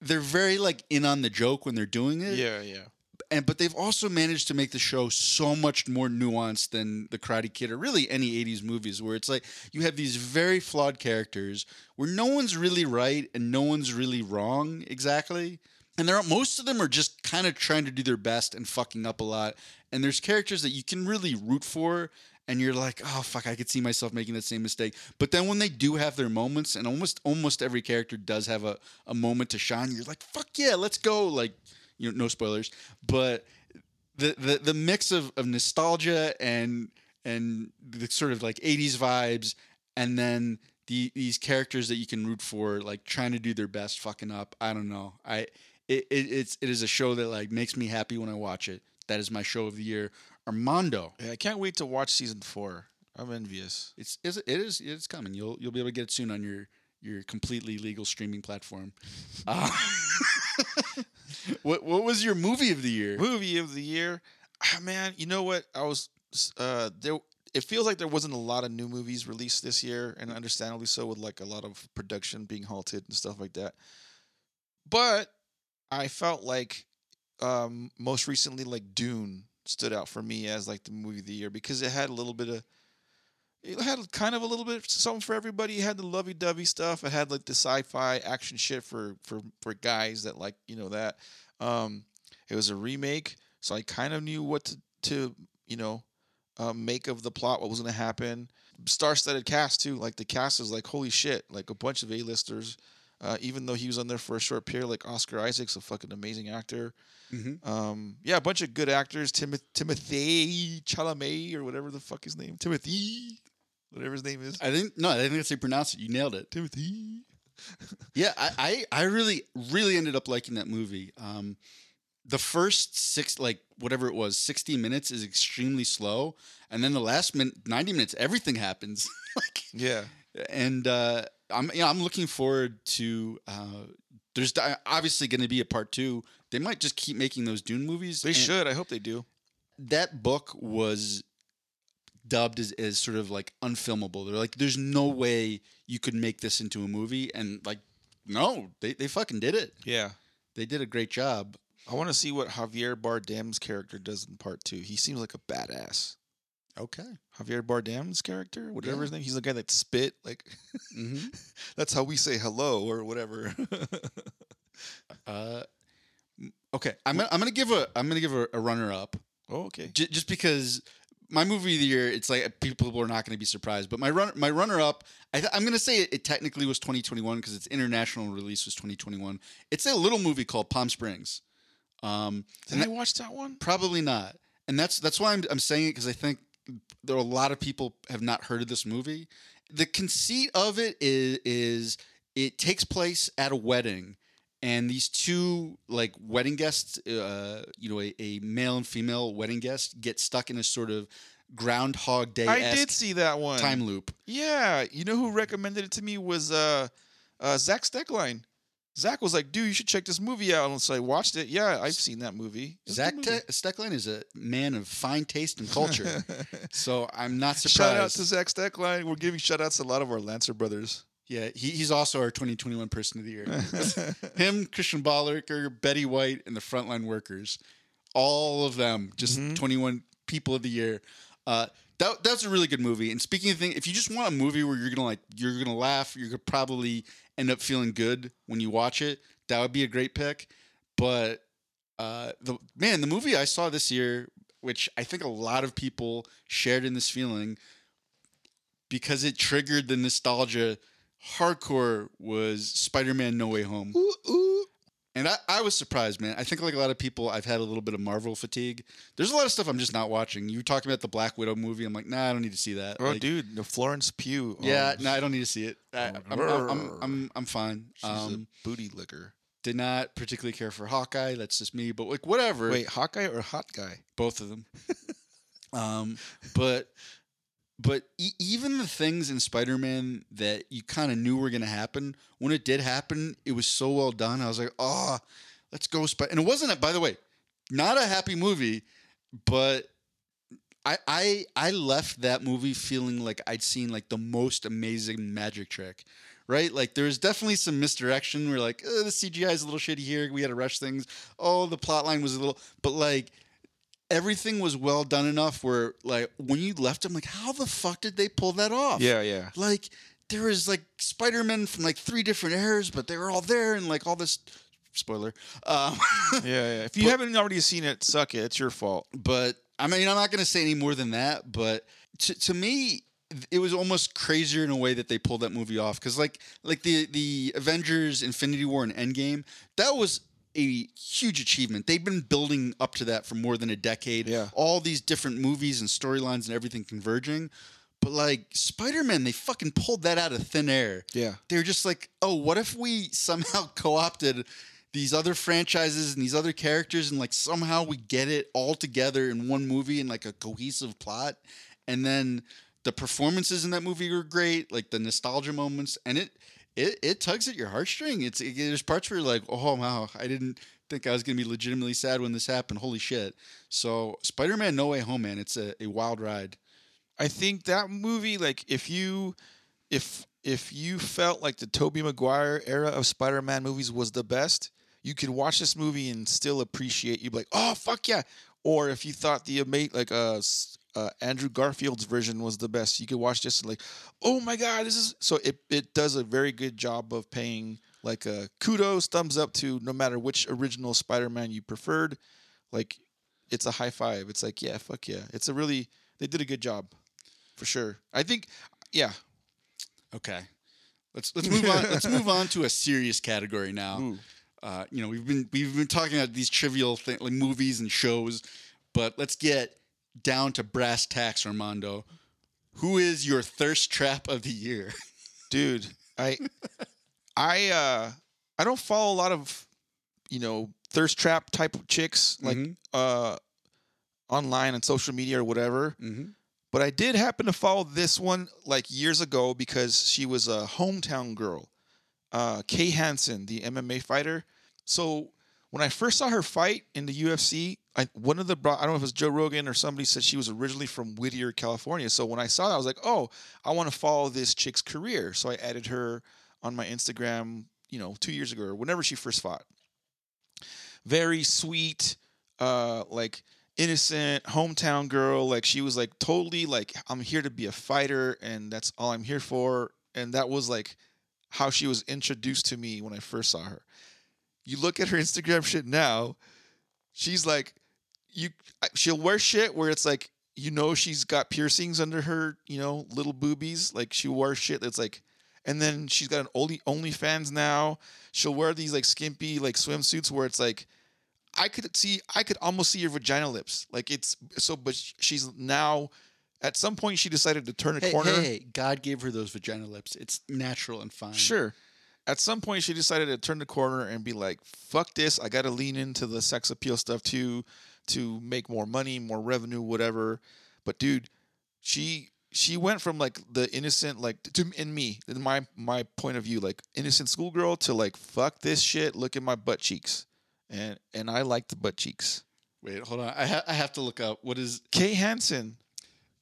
they're very like in on the joke when they're doing it. Yeah, yeah. and but they've also managed to make the show so much more nuanced than the Karate Kid or really any '80s movies, where it's like you have these very flawed characters where no one's really right and no one's really wrong exactly, and there are most of them are just kind of trying to do their best and fucking up a lot. And there's characters that you can really root for. And you're like, oh fuck, I could see myself making that same mistake. But then when they do have their moments, and almost almost every character does have a, a moment to shine, you're like, fuck yeah, let's go. Like, you know, no spoilers, but the the, the mix of, of nostalgia and and the sort of like 80s vibes and then the these characters that you can root for like trying to do their best fucking up i don't know i it, it it's it is a show that like makes me happy when i watch it that is my show of the year armando Yeah, I can't wait to watch season four. I'm envious. it's is it is it's coming you'll you'll be able to get it soon on your your completely legal streaming platform uh, what what was your movie of the year Movie of the year, ah, man. You know what? I was uh there. It feels like there wasn't a lot of new movies released this year, and understandably so, with like a lot of production being halted and stuff like that. But I felt like um most recently, like Dune stood out for me as like the movie of the year because it had a little bit of it had kind of a little bit something for everybody. It had the lovey-dovey stuff. It had like the sci-fi action shit for for for guys that like you know that. Um, it was a remake, so I kind of knew what to to you know um, make of the plot, what was going to happen. Star-studded cast too. Like the cast is like holy shit, like a bunch of A-listers. Uh, even though he was on there for a short period, like Oscar Isaac's a fucking amazing actor. Mhm. Um, yeah, a bunch of good actors. Tim- Timothy Chalamet or whatever the fuck his name. Timothy, whatever his name is. I think no, I think that's how you pronounce it. You nailed it. Timothy. Yeah, I, I, I really, really ended up liking that movie. Um, the first six, like whatever it was, sixty minutes is extremely slow, and then the last minute, ninety minutes, everything happens. like, Yeah. and uh, I'm, you know, I'm looking forward to. Uh, there's obviously going to be a part two. They might just keep making those Dune movies. They should. I hope they do. That book was dubbed as, as sort of like unfilmable. They're like, there's no way you could make this into a movie, and like, no, they they fucking did it. Yeah. They did a great job. I want to see what Javier Bardem's character does in part two. He seems like a badass. Okay. Javier Bardem's character, whatever Yeah. his name, he's the guy that spit. Like Mm-hmm. that's how we say hello or whatever. Uh, okay. I'm gonna, I'm gonna give a I'm gonna give a, a runner up oh, okay. j- just because my movie of the year, it's like people are not going to be surprised. But my run, my runner up, I th- I'm going to say it, it technically was 2021 because its international release was 2021. It's a little movie called Palm Springs. Um, Did I watch that one? Probably not, and that's that's why I'm I'm saying it because I think there are a lot of people have not heard of this movie. The conceit of it is is it takes place at a wedding, and these two like wedding guests, uh, you know, a, a male and female wedding guest, get stuck in a sort of Groundhog Day. I did see that one. time loop. Yeah, you know who recommended it to me was uh, uh, Zach Steckline. Zach was like, "Dude, you should check this movie out." And so I watched it. Yeah, I've seen that movie. It's Zach good Te- Steckline is a man of fine taste and culture, so I'm not surprised. Shout out to Zach Steckline. We're giving shout outs to a lot of our Lancer brothers. Yeah, he, he's also our 2021 Person of the Year. Him, Christian Bolliker, Betty White, and the frontline workers. All of them, just Mhm. 21 People of the Year. Uh, that, that's a really good movie. And speaking of things, if you just want a movie where you're gonna like, you're gonna laugh, you're gonna probably end up feeling good when you watch it. That would be a great pick. But uh, the man, the movie I saw this year, which I think a lot of people shared in this feeling, because it triggered the nostalgia hardcore was Spider-Man No Way Home. Ooh, ooh. And I, I was surprised, man. I think like a lot of people, I've had a little bit of Marvel fatigue. There's a lot of stuff I'm just not watching. You were talking about the Black Widow movie. I'm like, nah, I don't need to see that. Oh, Like, dude, the Florence Pugh. Yeah, um, no, I don't need to see it. I, I'm, I'm, I'm, I'm, I'm fine. she's Um, a booty licker. did not particularly care for Hawkeye. That's just me. But like, whatever. Wait, Hawkeye or Hot Guy? both of them. um, but but e- even the things in Spider-Man that you kind of knew were going to happen, when it did happen, it was so well done. I was like, oh, let's go Spider. And it wasn't, a, by the way, not a happy movie, but I I I left that movie feeling like I'd seen like the most amazing magic trick. Right, like there's definitely some misdirection. We're like, oh, the CGI is a little shitty here. We had to rush things. Oh, the plot line was a little, but like everything was well done enough where like when you left I'm like how the fuck did they pull that off? Yeah, yeah. Like there was like Spider-Man from like three different eras, but they were all there and like all this spoiler. Um Yeah, yeah. If you haven't already seen it, suck it. It's your fault. but I mean I'm not going to say any more than that, but to, to me it was almost crazier in a way that they pulled that movie off cuz like like the the Avengers Infinity War and Endgame, that was a huge achievement. They've been building up to that for more than a decade. Yeah. All these different movies and storylines and everything converging. But like Spider-Man, they fucking pulled that out of thin air. Yeah. They were just like, oh, what if we somehow co-opted these other franchises and these other characters and like somehow we get it all together in one movie in like a cohesive plot and then the performances in that movie were great like the nostalgia moments and it it, it tugs at your heartstring it's it, there's parts where you're like oh wow i didn't think i was to be legitimately sad when this happened holy shit so spider-man no way home man it's a, a wild ride I think that movie, like, if you, if if you felt like the Tobey Maguire era of Spider-Man movies was the best, you could watch this movie and still appreciate. You'd be like, oh fuck yeah! Or if you thought the mate like, uh, uh, Andrew Garfield's version was the best, you could watch this and like, oh my god, this is so. It it does a very good job of paying like a kudos, thumbs up to no matter which original Spider-Man you preferred. Like, it's a high five. It's like, yeah, fuck yeah. It's a really they did a good job for sure. I think, yeah. okay let's let's move on let's move on to a serious category now Uh, you know, we've been we've been talking about these trivial things like movies and shows, but let's get down to brass tacks, Armando. Who is your thirst trap of the year? dude i i uh i don't follow a lot of you know thirst trap type of chicks like Mhm. uh online and social media or whatever Mm-hmm. but i did happen to follow this one like years ago because she was a hometown girl uh kay hansen the mma fighter so when i first saw her fight in the ufc I, one of the i don't know if it was joe rogan or somebody said she was originally from whittier california. So when i saw that i was like oh i want to follow this chick's career. So i added her on my instagram you know two years ago or whenever she first fought. Very sweet uh like innocent hometown girl. Like she was like totally like i'm here to be a fighter and that's all i'm here for. And that was like how she was introduced to me when i first saw her. You look at her instagram shit now she's like you she'll wear shit where it's like you know she's got piercings under her, you know, little boobies. Like she wears shit that's like, and then she's got an only OnlyFans now. She'll wear these like skimpy like swimsuits where it's like, I could see, I could almost see your vagina lips. Like it's so, but she's now. At some point, she decided to turn a Hey, corner. hey, hey, God gave her those vagina lips. It's natural and fine. Sure. At some point, she decided to turn the corner and be like, "Fuck this! I got to lean into the sex appeal stuff too, to make more money, more revenue, whatever. But dude, she she went from like the innocent like to in me in my my point of view like innocent schoolgirl to like fuck this shit look at my butt cheeks and and i like the butt cheeks wait hold on i, ha- I have to look up what is kay hansen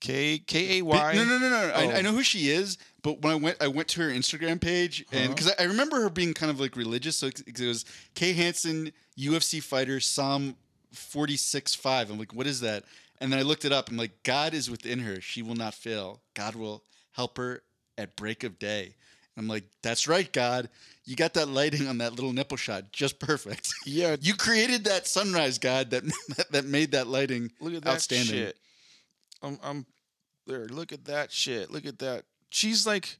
K K A Y. No, no, no, no. Oh. I, I, oh. know who she is, but when I went, I went to her Instagram page, and uh-huh. because I, I, remember her being kind of like religious, so it, it was K Hansen, UFC fighter, Psalm 46 5. I'm like, what is that? And then I looked it up. I'm like, God is within her. She will not fail. God will help her at break of day. I'm like, that's right, God. You got that lighting on that little nipple shot just perfect. Yeah. you created that sunrise, God, that that made that lighting Look at that outstanding. Shit. I'm, I'm there. Look at that shit. Look at that. She's like,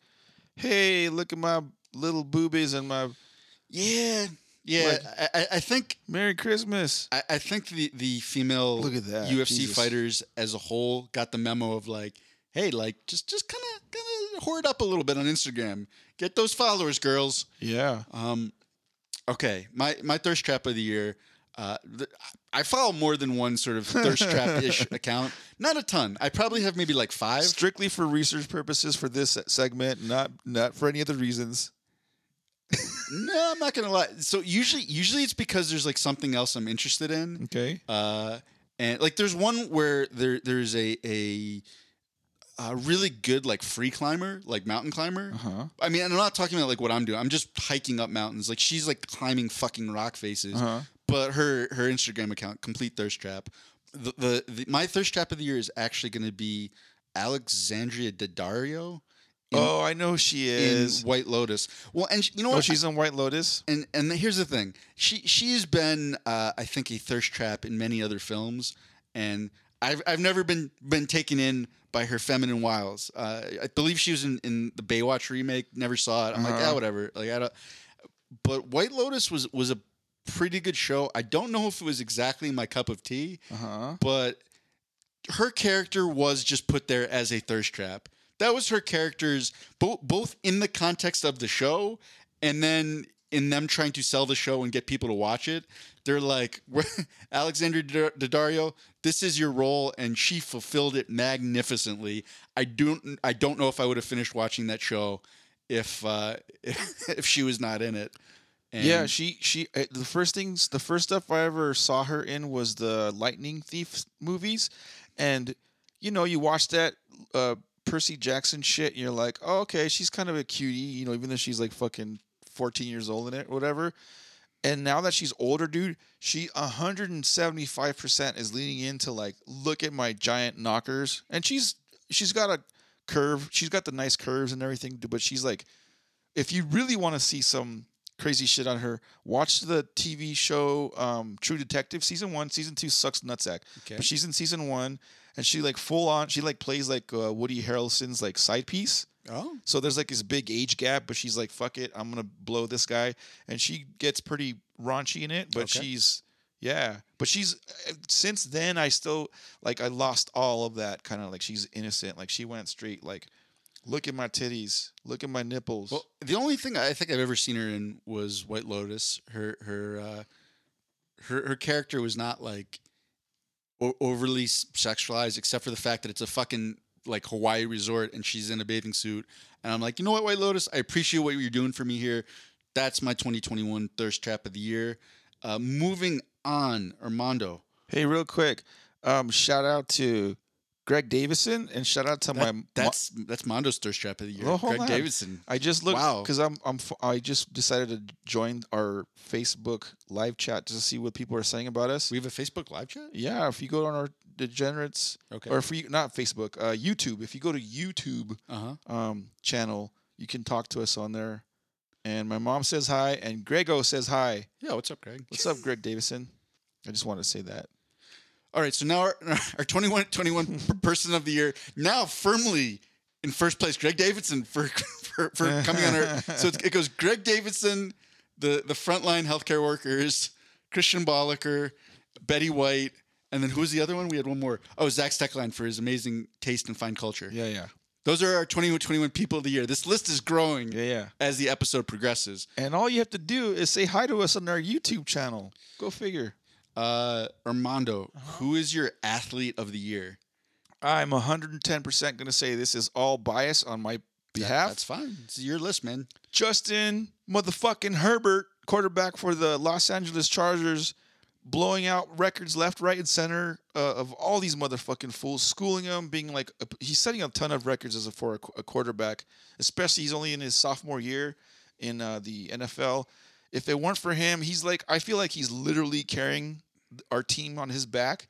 hey, look at my little boobies and my yeah yeah. Like- I, I- I think Merry Christmas. I, I think the the female Look at that, UFC Jesus. fighters as a whole got the memo of like, hey, like just just kind of kind of hoard up a little bit on Instagram, get those followers, girls. Yeah. Um, okay, my my thirst trap of the year. Uh, th- I follow more than one sort of thirst trap ish account. Not a ton. I probably have maybe like five. Strictly for research purposes for this segment, not not for any other reasons. No, I'm not gonna lie. So usually, usually it's because there's like something else I'm interested in. Okay. Uh, and like there's one where there there's a a, a really good like free climber, like mountain climber. Uh-huh. I mean, I'm not talking about like what I'm doing. I'm just hiking up mountains. Like she's like climbing fucking rock faces. Uh-huh. But her her Instagram account, complete thirst trap. The, the, the my thirst trap of the year is actually going to be Alexandra Daddario oh, I know she in is. White Lotus. Well, and sh- you know Oh, what? she's in White Lotus. and and here's the thing she she has been uh, i think a thirst trap in many other films and i've, I've never been been taken in by her feminine wiles uh, i believe she was in, in the baywatch remake never saw it i'm like Uh-huh. yeah whatever like i don't but white lotus was was a pretty good show i don't know if it was exactly my cup of tea Uh huh. but her character was just put there as a thirst trap. That was her character's both both in the context of the show and then in them trying to sell the show and get people to watch it. They're like, Alexandra Daddario, this is your role, and she fulfilled it magnificently. I don't, I don't know if I would have finished watching that show if uh, if she was not in it. And yeah, she she uh, the first things the first stuff I ever saw her in was the Lightning Thief movies, and you know you watch that uh, Percy Jackson shit, you're like, oh, okay, she's kind of a cutie, you know, even though she's like fucking 14 years old in it, whatever. And now that she's older, dude, she 175% is leaning into like, look at my giant knockers, and she's she's got a curve, she's got the nice curves and everything, but she's like, if you really want to see some crazy shit on her. Watch the TV show um, True Detective season one. Season two sucks nutsack, Okay. but she's in season one, and she like full on. She like plays like uh, Woody Harrelson's like side piece. oh, So there's like this big age gap, but she's like, "Fuck it, I'm gonna blow this guy," and she gets pretty raunchy in it. But Okay. she's yeah, but she's uh, since then I still like I lost all of that kind of like she's innocent. Like she went straight like, look at my titties, look at my nipples. Well, the only thing I think I've ever seen her in was White Lotus. Her her uh, her her character was not like o- overly sexualized, except for the fact that it's a fucking like Hawaii resort and she's in a bathing suit. And I'm like, you know what, White Lotus, I appreciate what you're doing for me here. That's my 2021 thirst trap of the year. Uh, moving on, Armando. Hey, real quick, um, shout out to Greg Davison and shout out to That- my. that's that's Mondo's thirst trap of the year. Oh, Greg on. Davidson. I just looked Wow. because I'm I'm f- I just decided to join our Facebook live chat just to see what people are saying about us. We have a Facebook live chat. yeah, if you go on our degenerates Okay. or if you not Facebook, uh, YouTube. If you go to YouTube Uh huh. um, channel, you can talk to us on there. And my mom says hi, and Grego says hi. Yeah. What's up, Greg? What's up, Greg Davison? I just wanted to say that. All right, so now our, our 21 21 person of the year now firmly in first place. Greg Davidson for for, for coming on our. So it's, it goes Greg Davidson, the the frontline healthcare workers, Christian Bollicker, Betty White, and then who was the other one? We had one more. Oh, Zach Steckline for his amazing taste and fine culture. Yeah, yeah, Those are our 21 21 people of the year. This list is growing yeah, yeah. as the episode progresses. And all you have to do is say hi to us on our YouTube channel. Go figure. Uh, Armando, who is your athlete of the year? I'm 110% going to say this is all bias on my behalf. That's fine. It's your list, man. Justin motherfucking Herbert, quarterback for the Los Angeles Chargers, blowing out records left, right, and center uh, of all these motherfucking fools, schooling them, being like a, he's setting a ton of records as a for a, a quarterback. Especially he's only in his sophomore year in uh, the NFL. If it weren't for him, he's like I feel like he's literally carrying our team on his back.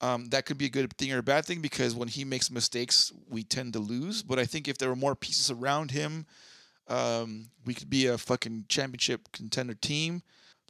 Um, that could be a good thing or a bad thing because when he makes mistakes, we tend to lose. But I think if there were more pieces around him, um, we could be a fucking championship contender team.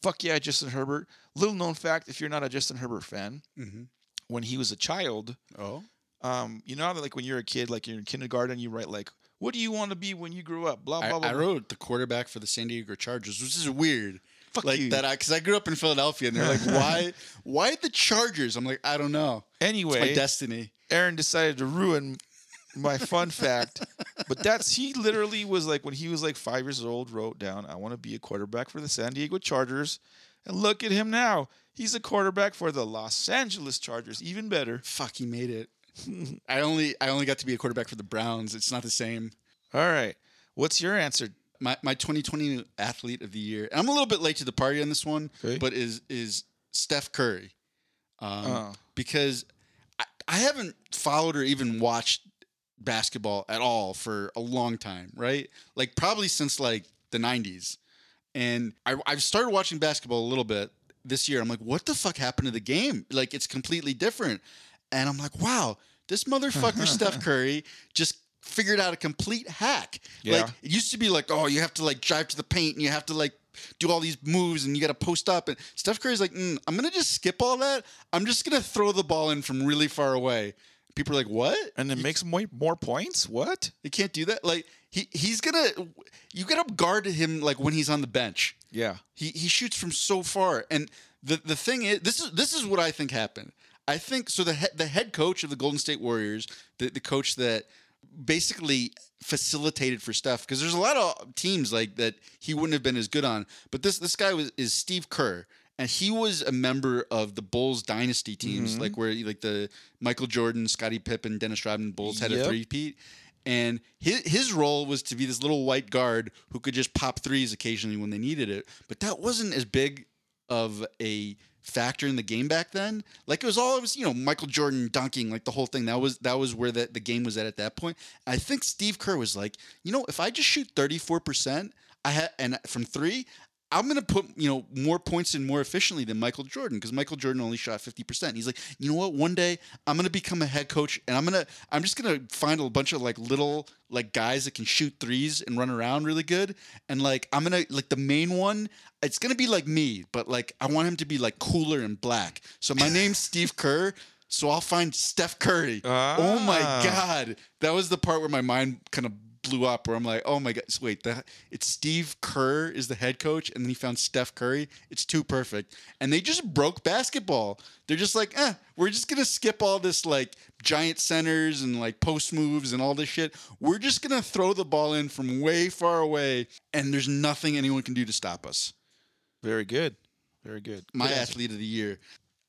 Fuck yeah, Justin Herbert. Little known fact: if you're not a Justin Herbert fan, Mm-hmm. when he was a child, Oh, um, you know, how, like when you're a kid, like you're in kindergarten, you write like, "What do you want to be when you grow up?" Blah I, blah blah. I blah. wrote the quarterback for the San Diego Chargers, which is weird. Fuck like you. that, because I, grew up in Philadelphia, and they're like, "Why, why the Chargers?" I'm like, I don't know. It's my Anyway, destiny. Aaron decided to ruin my fun fact, but that's he literally was like when he was like five years old, wrote down, "I want to be a quarterback for the San Diego Chargers," and look at him now. He's a quarterback for the Los Angeles Chargers. Even better. Fuck, he made it. I only, I only got to be a quarterback for the Browns. It's not the same. All right, what's your answer? My my 2020 athlete of the year. And I'm a little bit late to the party on this one, Okay. but is is Steph Curry, um, Oh. because I, I haven't followed or even watched basketball at all for a long time, right? Like probably since like the 90s. And I, I've started watching basketball a little bit this year. I'm like, what the fuck happened to the game? Like, it's completely different. And I'm like, wow, this motherfucker Steph Curry just figured out a complete hack. Yeah. Like, it used to be like, oh, you have to like drive to the paint and you have to like do all these moves and you got to post up. And Steph Curry's like, mm, I'm going to just skip all that. I'm just going to throw the ball in from really far away. People are like, what? And it makes more, more points. What? You can't do that. Like he he's gonna you gotta guard him like when he's on the bench. Yeah. He he shoots from so far. And the the thing is this is this is what I think happened. I think so the head the head coach of the Golden State Warriors, the, the coach that basically facilitated for Steph, because there's a lot of teams like that he wouldn't have been as good on. But this this guy was is Steve Kerr. And he was a member of the Bulls dynasty teams, Mhm. like where like the Michael Jordan, Scottie Pippen, Dennis Rodman Bulls had a Yep. three peat. And his, his role was to be this little white guard who could just pop threes occasionally when they needed it. But that wasn't as big of a factor in the game back then. Like it was all it was, you know, Michael Jordan dunking, like the whole thing. That was that was where the, the game was at at that point. I think Steve Kerr was like, you know, if I just shoot 34%, I had and from three, I'm gonna put you know more points in more efficiently than Michael Jordan because Michael Jordan only shot 50 percent. He's like, you know what? One day I'm gonna become a head coach and I'm gonna I'm just gonna find a bunch of like little like guys that can shoot threes and run around really good and like I'm gonna like the main one. It's gonna be like me, but like I want him to be like cooler and black. So my name's Steve Kerr. So I'll find Steph Curry. Oh my Ah. god, that was the part where my mind kind of blew up. Where I'm like, oh my god, so wait, that it's Steve Kerr is the head coach, and then he found Steph Curry. It's too perfect, and they just broke basketball. They're just like, eh, we're just gonna skip all this like giant centers and like post moves and all this shit. We're just gonna throw the ball in from way far away, and there's nothing anyone can do to stop us Very good. Very good. my Good athlete of the year.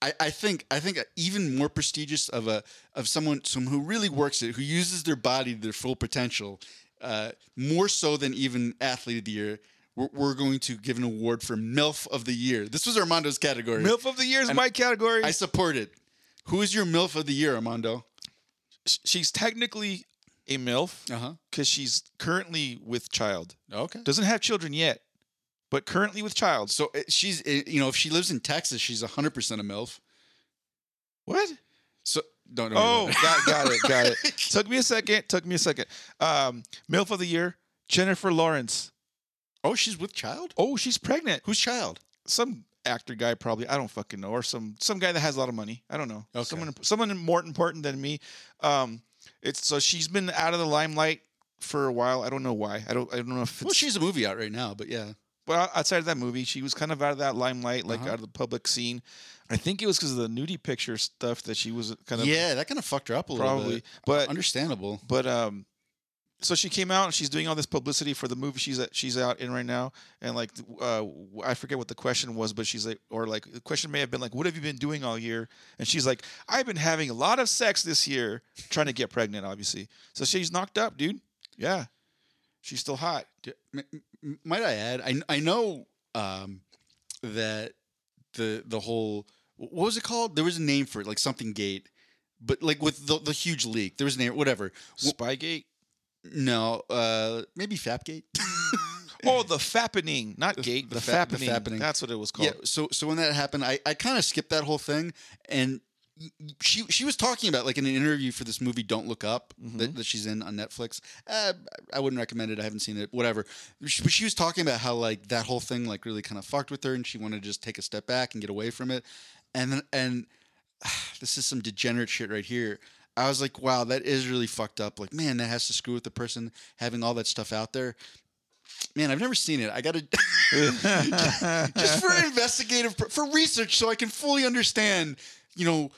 I, I think I think even more prestigious of a of someone someone who really works it, who uses their body to their full potential, uh, more so than even athlete of the year. We're, we're going to give an award for MILF of the year. This was Armando's category. MILF of the year is And my category. I support it. Who is your MILF of the year, Armando? She's technically a MILF Uh huh. because she's currently with child. Okay. Doesn't have children yet, but currently with child. So uh, she's uh, you know if she lives in Texas, she's hundred percent a MILF. What? So don't. know. Oh, got, got it, got it. Took me a second. Took me a second. Um, MILF of the year, Jennifer Lawrence. oh, she's with child. Oh, she's pregnant. Whose child? Some actor guy probably. I don't fucking know, or some some guy that has a lot of money. I don't know. Okay. Someone someone more important than me. Um, it's so she's been out of the limelight for a while. I don't know why. I don't I don't know if it's Well, she's a movie out right now, but yeah. But outside of that movie, she was kind of out of that limelight, like Uh-huh. out of the public scene. I think it was because of the nudie picture stuff that she was kind of yeah, that kind of fucked her up a little bit. probably. But Understandable. but um, so she came out and she's doing all this publicity for the movie she's at, she's out in right now, and like uh, I forget what the question was, but she's like, or like the question may have been like, "What have you been doing all year?" And she's like, "I've been having a lot of sex this year, trying to get pregnant, obviously." So she's knocked up, dude. Yeah, she's still hot. D- m- m- Might I add? I I know um, that the the whole what was it called? There was a name for it, like something gate, but like with the the huge leak, there was a name. Whatever. Spygate. No, uh, maybe Fapgate. Oh, the fappening, not gate. the The, fa- the fappening. fappening. That's what it was called. Yeah. So so when that happened, I, I kind of skipped that whole thing, and she she was talking about like in an interview for this movie Don't Look Up that, that she's in on Netflix. Uh, I wouldn't recommend it. I haven't seen it. Whatever. She, but she was talking about how like that whole thing like really kind of fucked with her, and she wanted to just take a step back and get away from it. And and this is some degenerate shit right here. I was like, wow, that is really fucked up. Like, man, that has to screw with the person having all that stuff out there. Man, I've never seen it. I gotta just for investigative for research so I can fully understand, you know,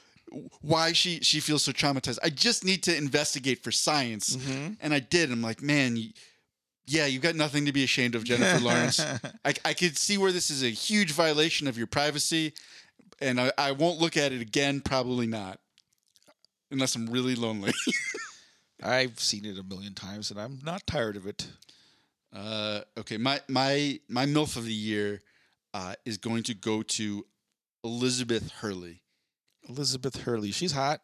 why she she feels so traumatized. I just need to investigate for science, mm-hmm. and I did. I'm like, man, y- yeah, you've got nothing to be ashamed of, Jennifer Lawrence. I, I could see where this is a huge violation of your privacy, and I, I won't look at it again. Probably not, unless I'm really lonely. I've seen it a million times and I'm not tired of it. Uh, okay, my my my milf of the year uh, is going to go to Elizabeth Hurley. Elizabeth Hurley, she's hot.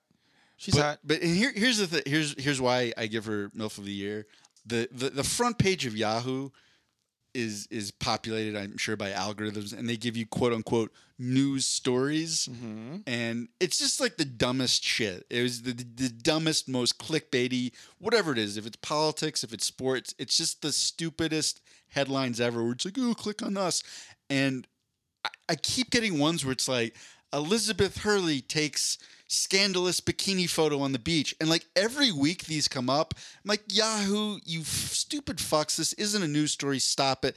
She's but, hot. But here here's the th- here's here's why I give her milf of the year. The, the the front page of Yahoo is is populated, I'm sure, by algorithms, and they give you quote unquote news stories, Mm-hmm. and it's just like the dumbest shit. It was the, the dumbest, most clickbaity, whatever it is. If it's politics, if it's sports, it's just the stupidest headlines ever. Where it's like, oh, click on us, and I, I keep getting ones where it's like Elizabeth Hurley takes scandalous bikini photo on the beach, and like every week these come up. I'm like, Yahoo, you f- stupid fucks! This isn't a news story. Stop it.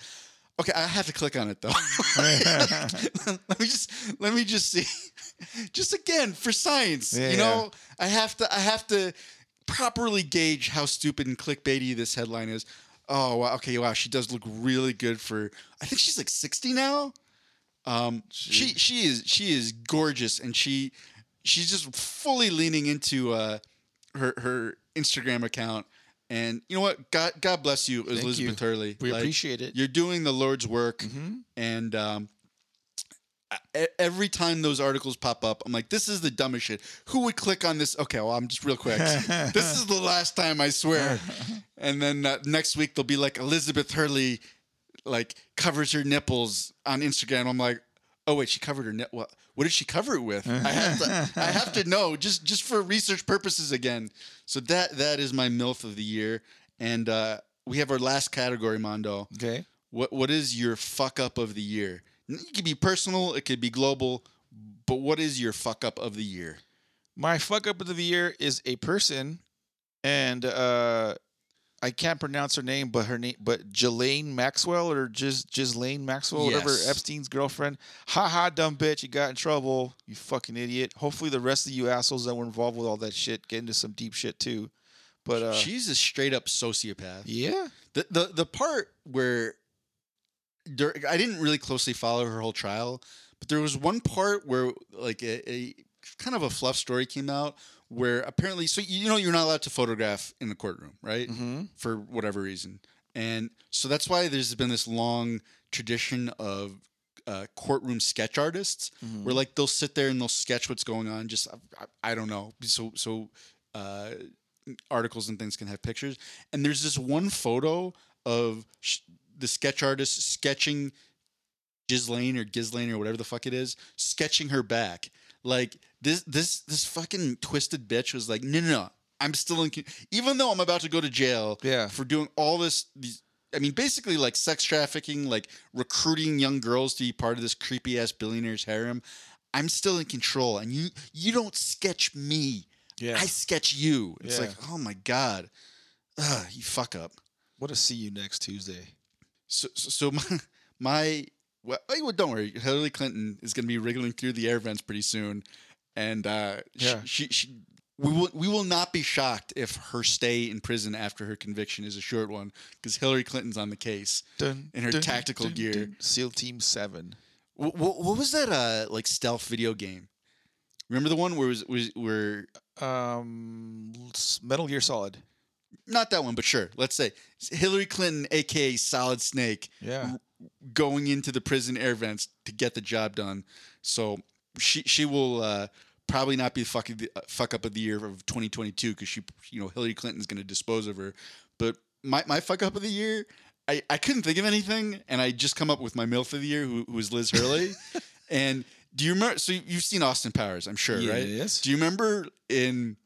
Okay, I have to click on it though. let me just let me just see. Just again for science, Yeah, you know, I have to I have to properly gauge how stupid and clickbaity this headline is. Oh wow, okay, wow, she does look really good for. I think she's like sixty now. Um, she she is she is gorgeous, and she she's just fully leaning into uh, her her Instagram account. And you know what? God God bless you, Elizabeth you. Hurley. We appreciate it. You're doing the Lord's work, Mm-hmm. and um, every time those articles pop up, I'm like, this is the dumbest shit. Who would click on this? Okay, well, I'm just real quick. this is the last time, I swear. and then uh, next week they'll be like Elizabeth Hurley, like covers her nipples on Instagram. I'm like, oh wait, she covered her nip. What? Did she cover it with? I have to. I have to know just just for research purposes again. So that that is my milf of the year, and uh, we have our last category, Mondo. Okay. What what is your fuck up of the year? It could be personal, it could be global, but what is your fuck up of the year? My fuck up of the year is a person, and uh, I can't pronounce her name, but her name, but Ghislaine Maxwell or just Ghislaine Maxwell, whatever Epstein's girlfriend. Ha ha, dumb bitch! You got in trouble, you fucking idiot. Hopefully, the rest of you assholes that were involved with all that shit get into some deep shit too. But uh, She's a straight up sociopath. yeah, The the the part where I didn't really closely follow her whole trial, but there was one part where like a, a kind of a fluff story came out where apparently so you know you're not allowed to photograph in the courtroom, right? Mhm. For whatever reason. And so that's why there's been this long tradition of uh, courtroom sketch artists where like they'll sit there and they'll sketch what's going on just I, I don't know so so uh, articles and things can have pictures. And there's this one photo of sh- the sketch artist sketching Ghislaine or Ghislaine or whatever the fuck it is, sketching her back. Like this, this, this fucking twisted bitch was like, no, no, no. I'm still in, even though I'm about to go to jail Yeah. for doing all this, these I mean, basically like sex trafficking, like recruiting young girls to be part of this creepy ass billionaire's harem. I'm still in control, and you you don't sketch me. Yeah. I sketch you. It's Yeah. like, oh my god, Ugh, you fuck up. What a see you next Tuesday? So so, so my my well, well, don't worry. Hillary Clinton is going to be wriggling through the air vents pretty soon, and uh, Yeah. she, she she we will we will not be shocked if her stay in prison after her conviction is a short one because Hillary Clinton's on the case. Dun, In her dun, tactical dun, gear. SEAL Team Seven. What, what, what was that uh like stealth video game? Remember the one where was was where Um, Metal Gear Solid. not that one, but sure. Let's say Hillary Clinton, aka Solid Snake, Yeah. going into the prison air vents to get the job done. So she she will uh, probably not be the fucking the, uh, fuck up of the year of 2022 because she you know Hillary Clinton's going to dispose of her. But my my fuck up of the year, I I couldn't think of anything, and I just come up with my milf of the year, who, who was Liz Hurley. and do you remember? So you've seen Austin Powers, I'm sure, right? Yes. Do you remember in?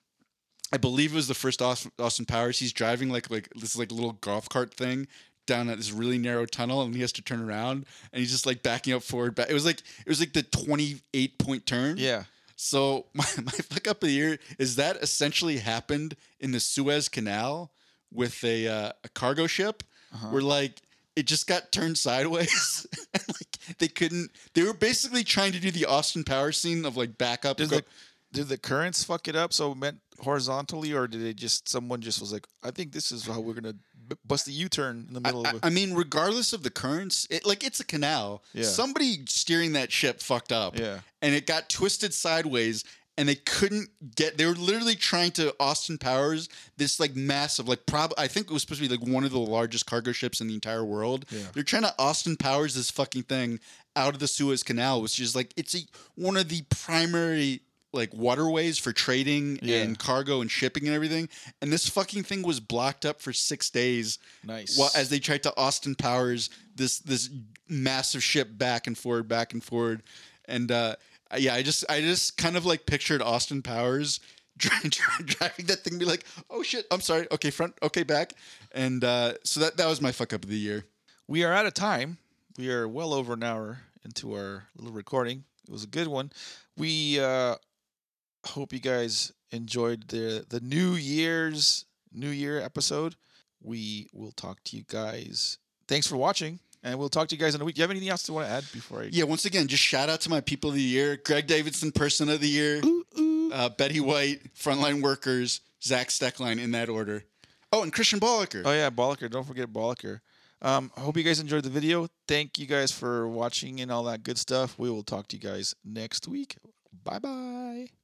I believe it was the first Austin, Austin Powers. He's driving like like this like little golf cart thing down at this really narrow tunnel, and he has to turn around, and he's just like backing up forward. Back. It was like it was like the twenty eight point turn. Yeah. So my my fuck up of the year is that essentially happened in the Suez Canal with a uh, a cargo ship, Uh-huh. where like it just got turned sideways, and like they couldn't. They were basically trying to do the Austin Powers scene of like back up. Did the did the currents fuck it up so it meant horizontally, or did it just someone just was like, I think this is how we're gonna bust a U turn in the middle I, of I mean, regardless of the currents, it, like it's a canal. Yeah. Somebody steering that ship fucked up. Yeah. And it got twisted sideways and they couldn't get they were literally trying to Austin Powers this like massive like prob I think it was supposed to be like one of the largest cargo ships in the entire world. Yeah. They're trying to Austin Powers this fucking thing out of the Suez Canal, which is like it's a, one of the primary like waterways for trading Yeah. and cargo and shipping and everything. And this fucking thing was blocked up for six days nice. well, as they tried to Austin Powers this this massive ship back and forward, back and forward, and uh, yeah, I just I just kind of like pictured Austin Powers driving, driving that thing, and be like, oh shit, I'm sorry, okay, front, okay, back, and uh, so that that was my fuck up of the year. we are out of time. We are well over an hour into our little recording. It was a good one. We uh, hope you guys enjoyed the the New Year's New Year episode. We will talk to you guys. Thanks for watching, and we'll talk to you guys in a week. Do you have anything else to want to add before I? Yeah, once again, just shout out to my people of the year: Greg Davidson, Person of the Year, Uh, Betty White, Frontline Workers, Zach Steckline, in that order. Oh, and Christian Bollicker. Oh yeah, Bollicker. Don't forget Bollicker. Um, I hope you guys enjoyed the video. Thank you guys for watching and all that good stuff. We will talk to you guys next week. Bye bye.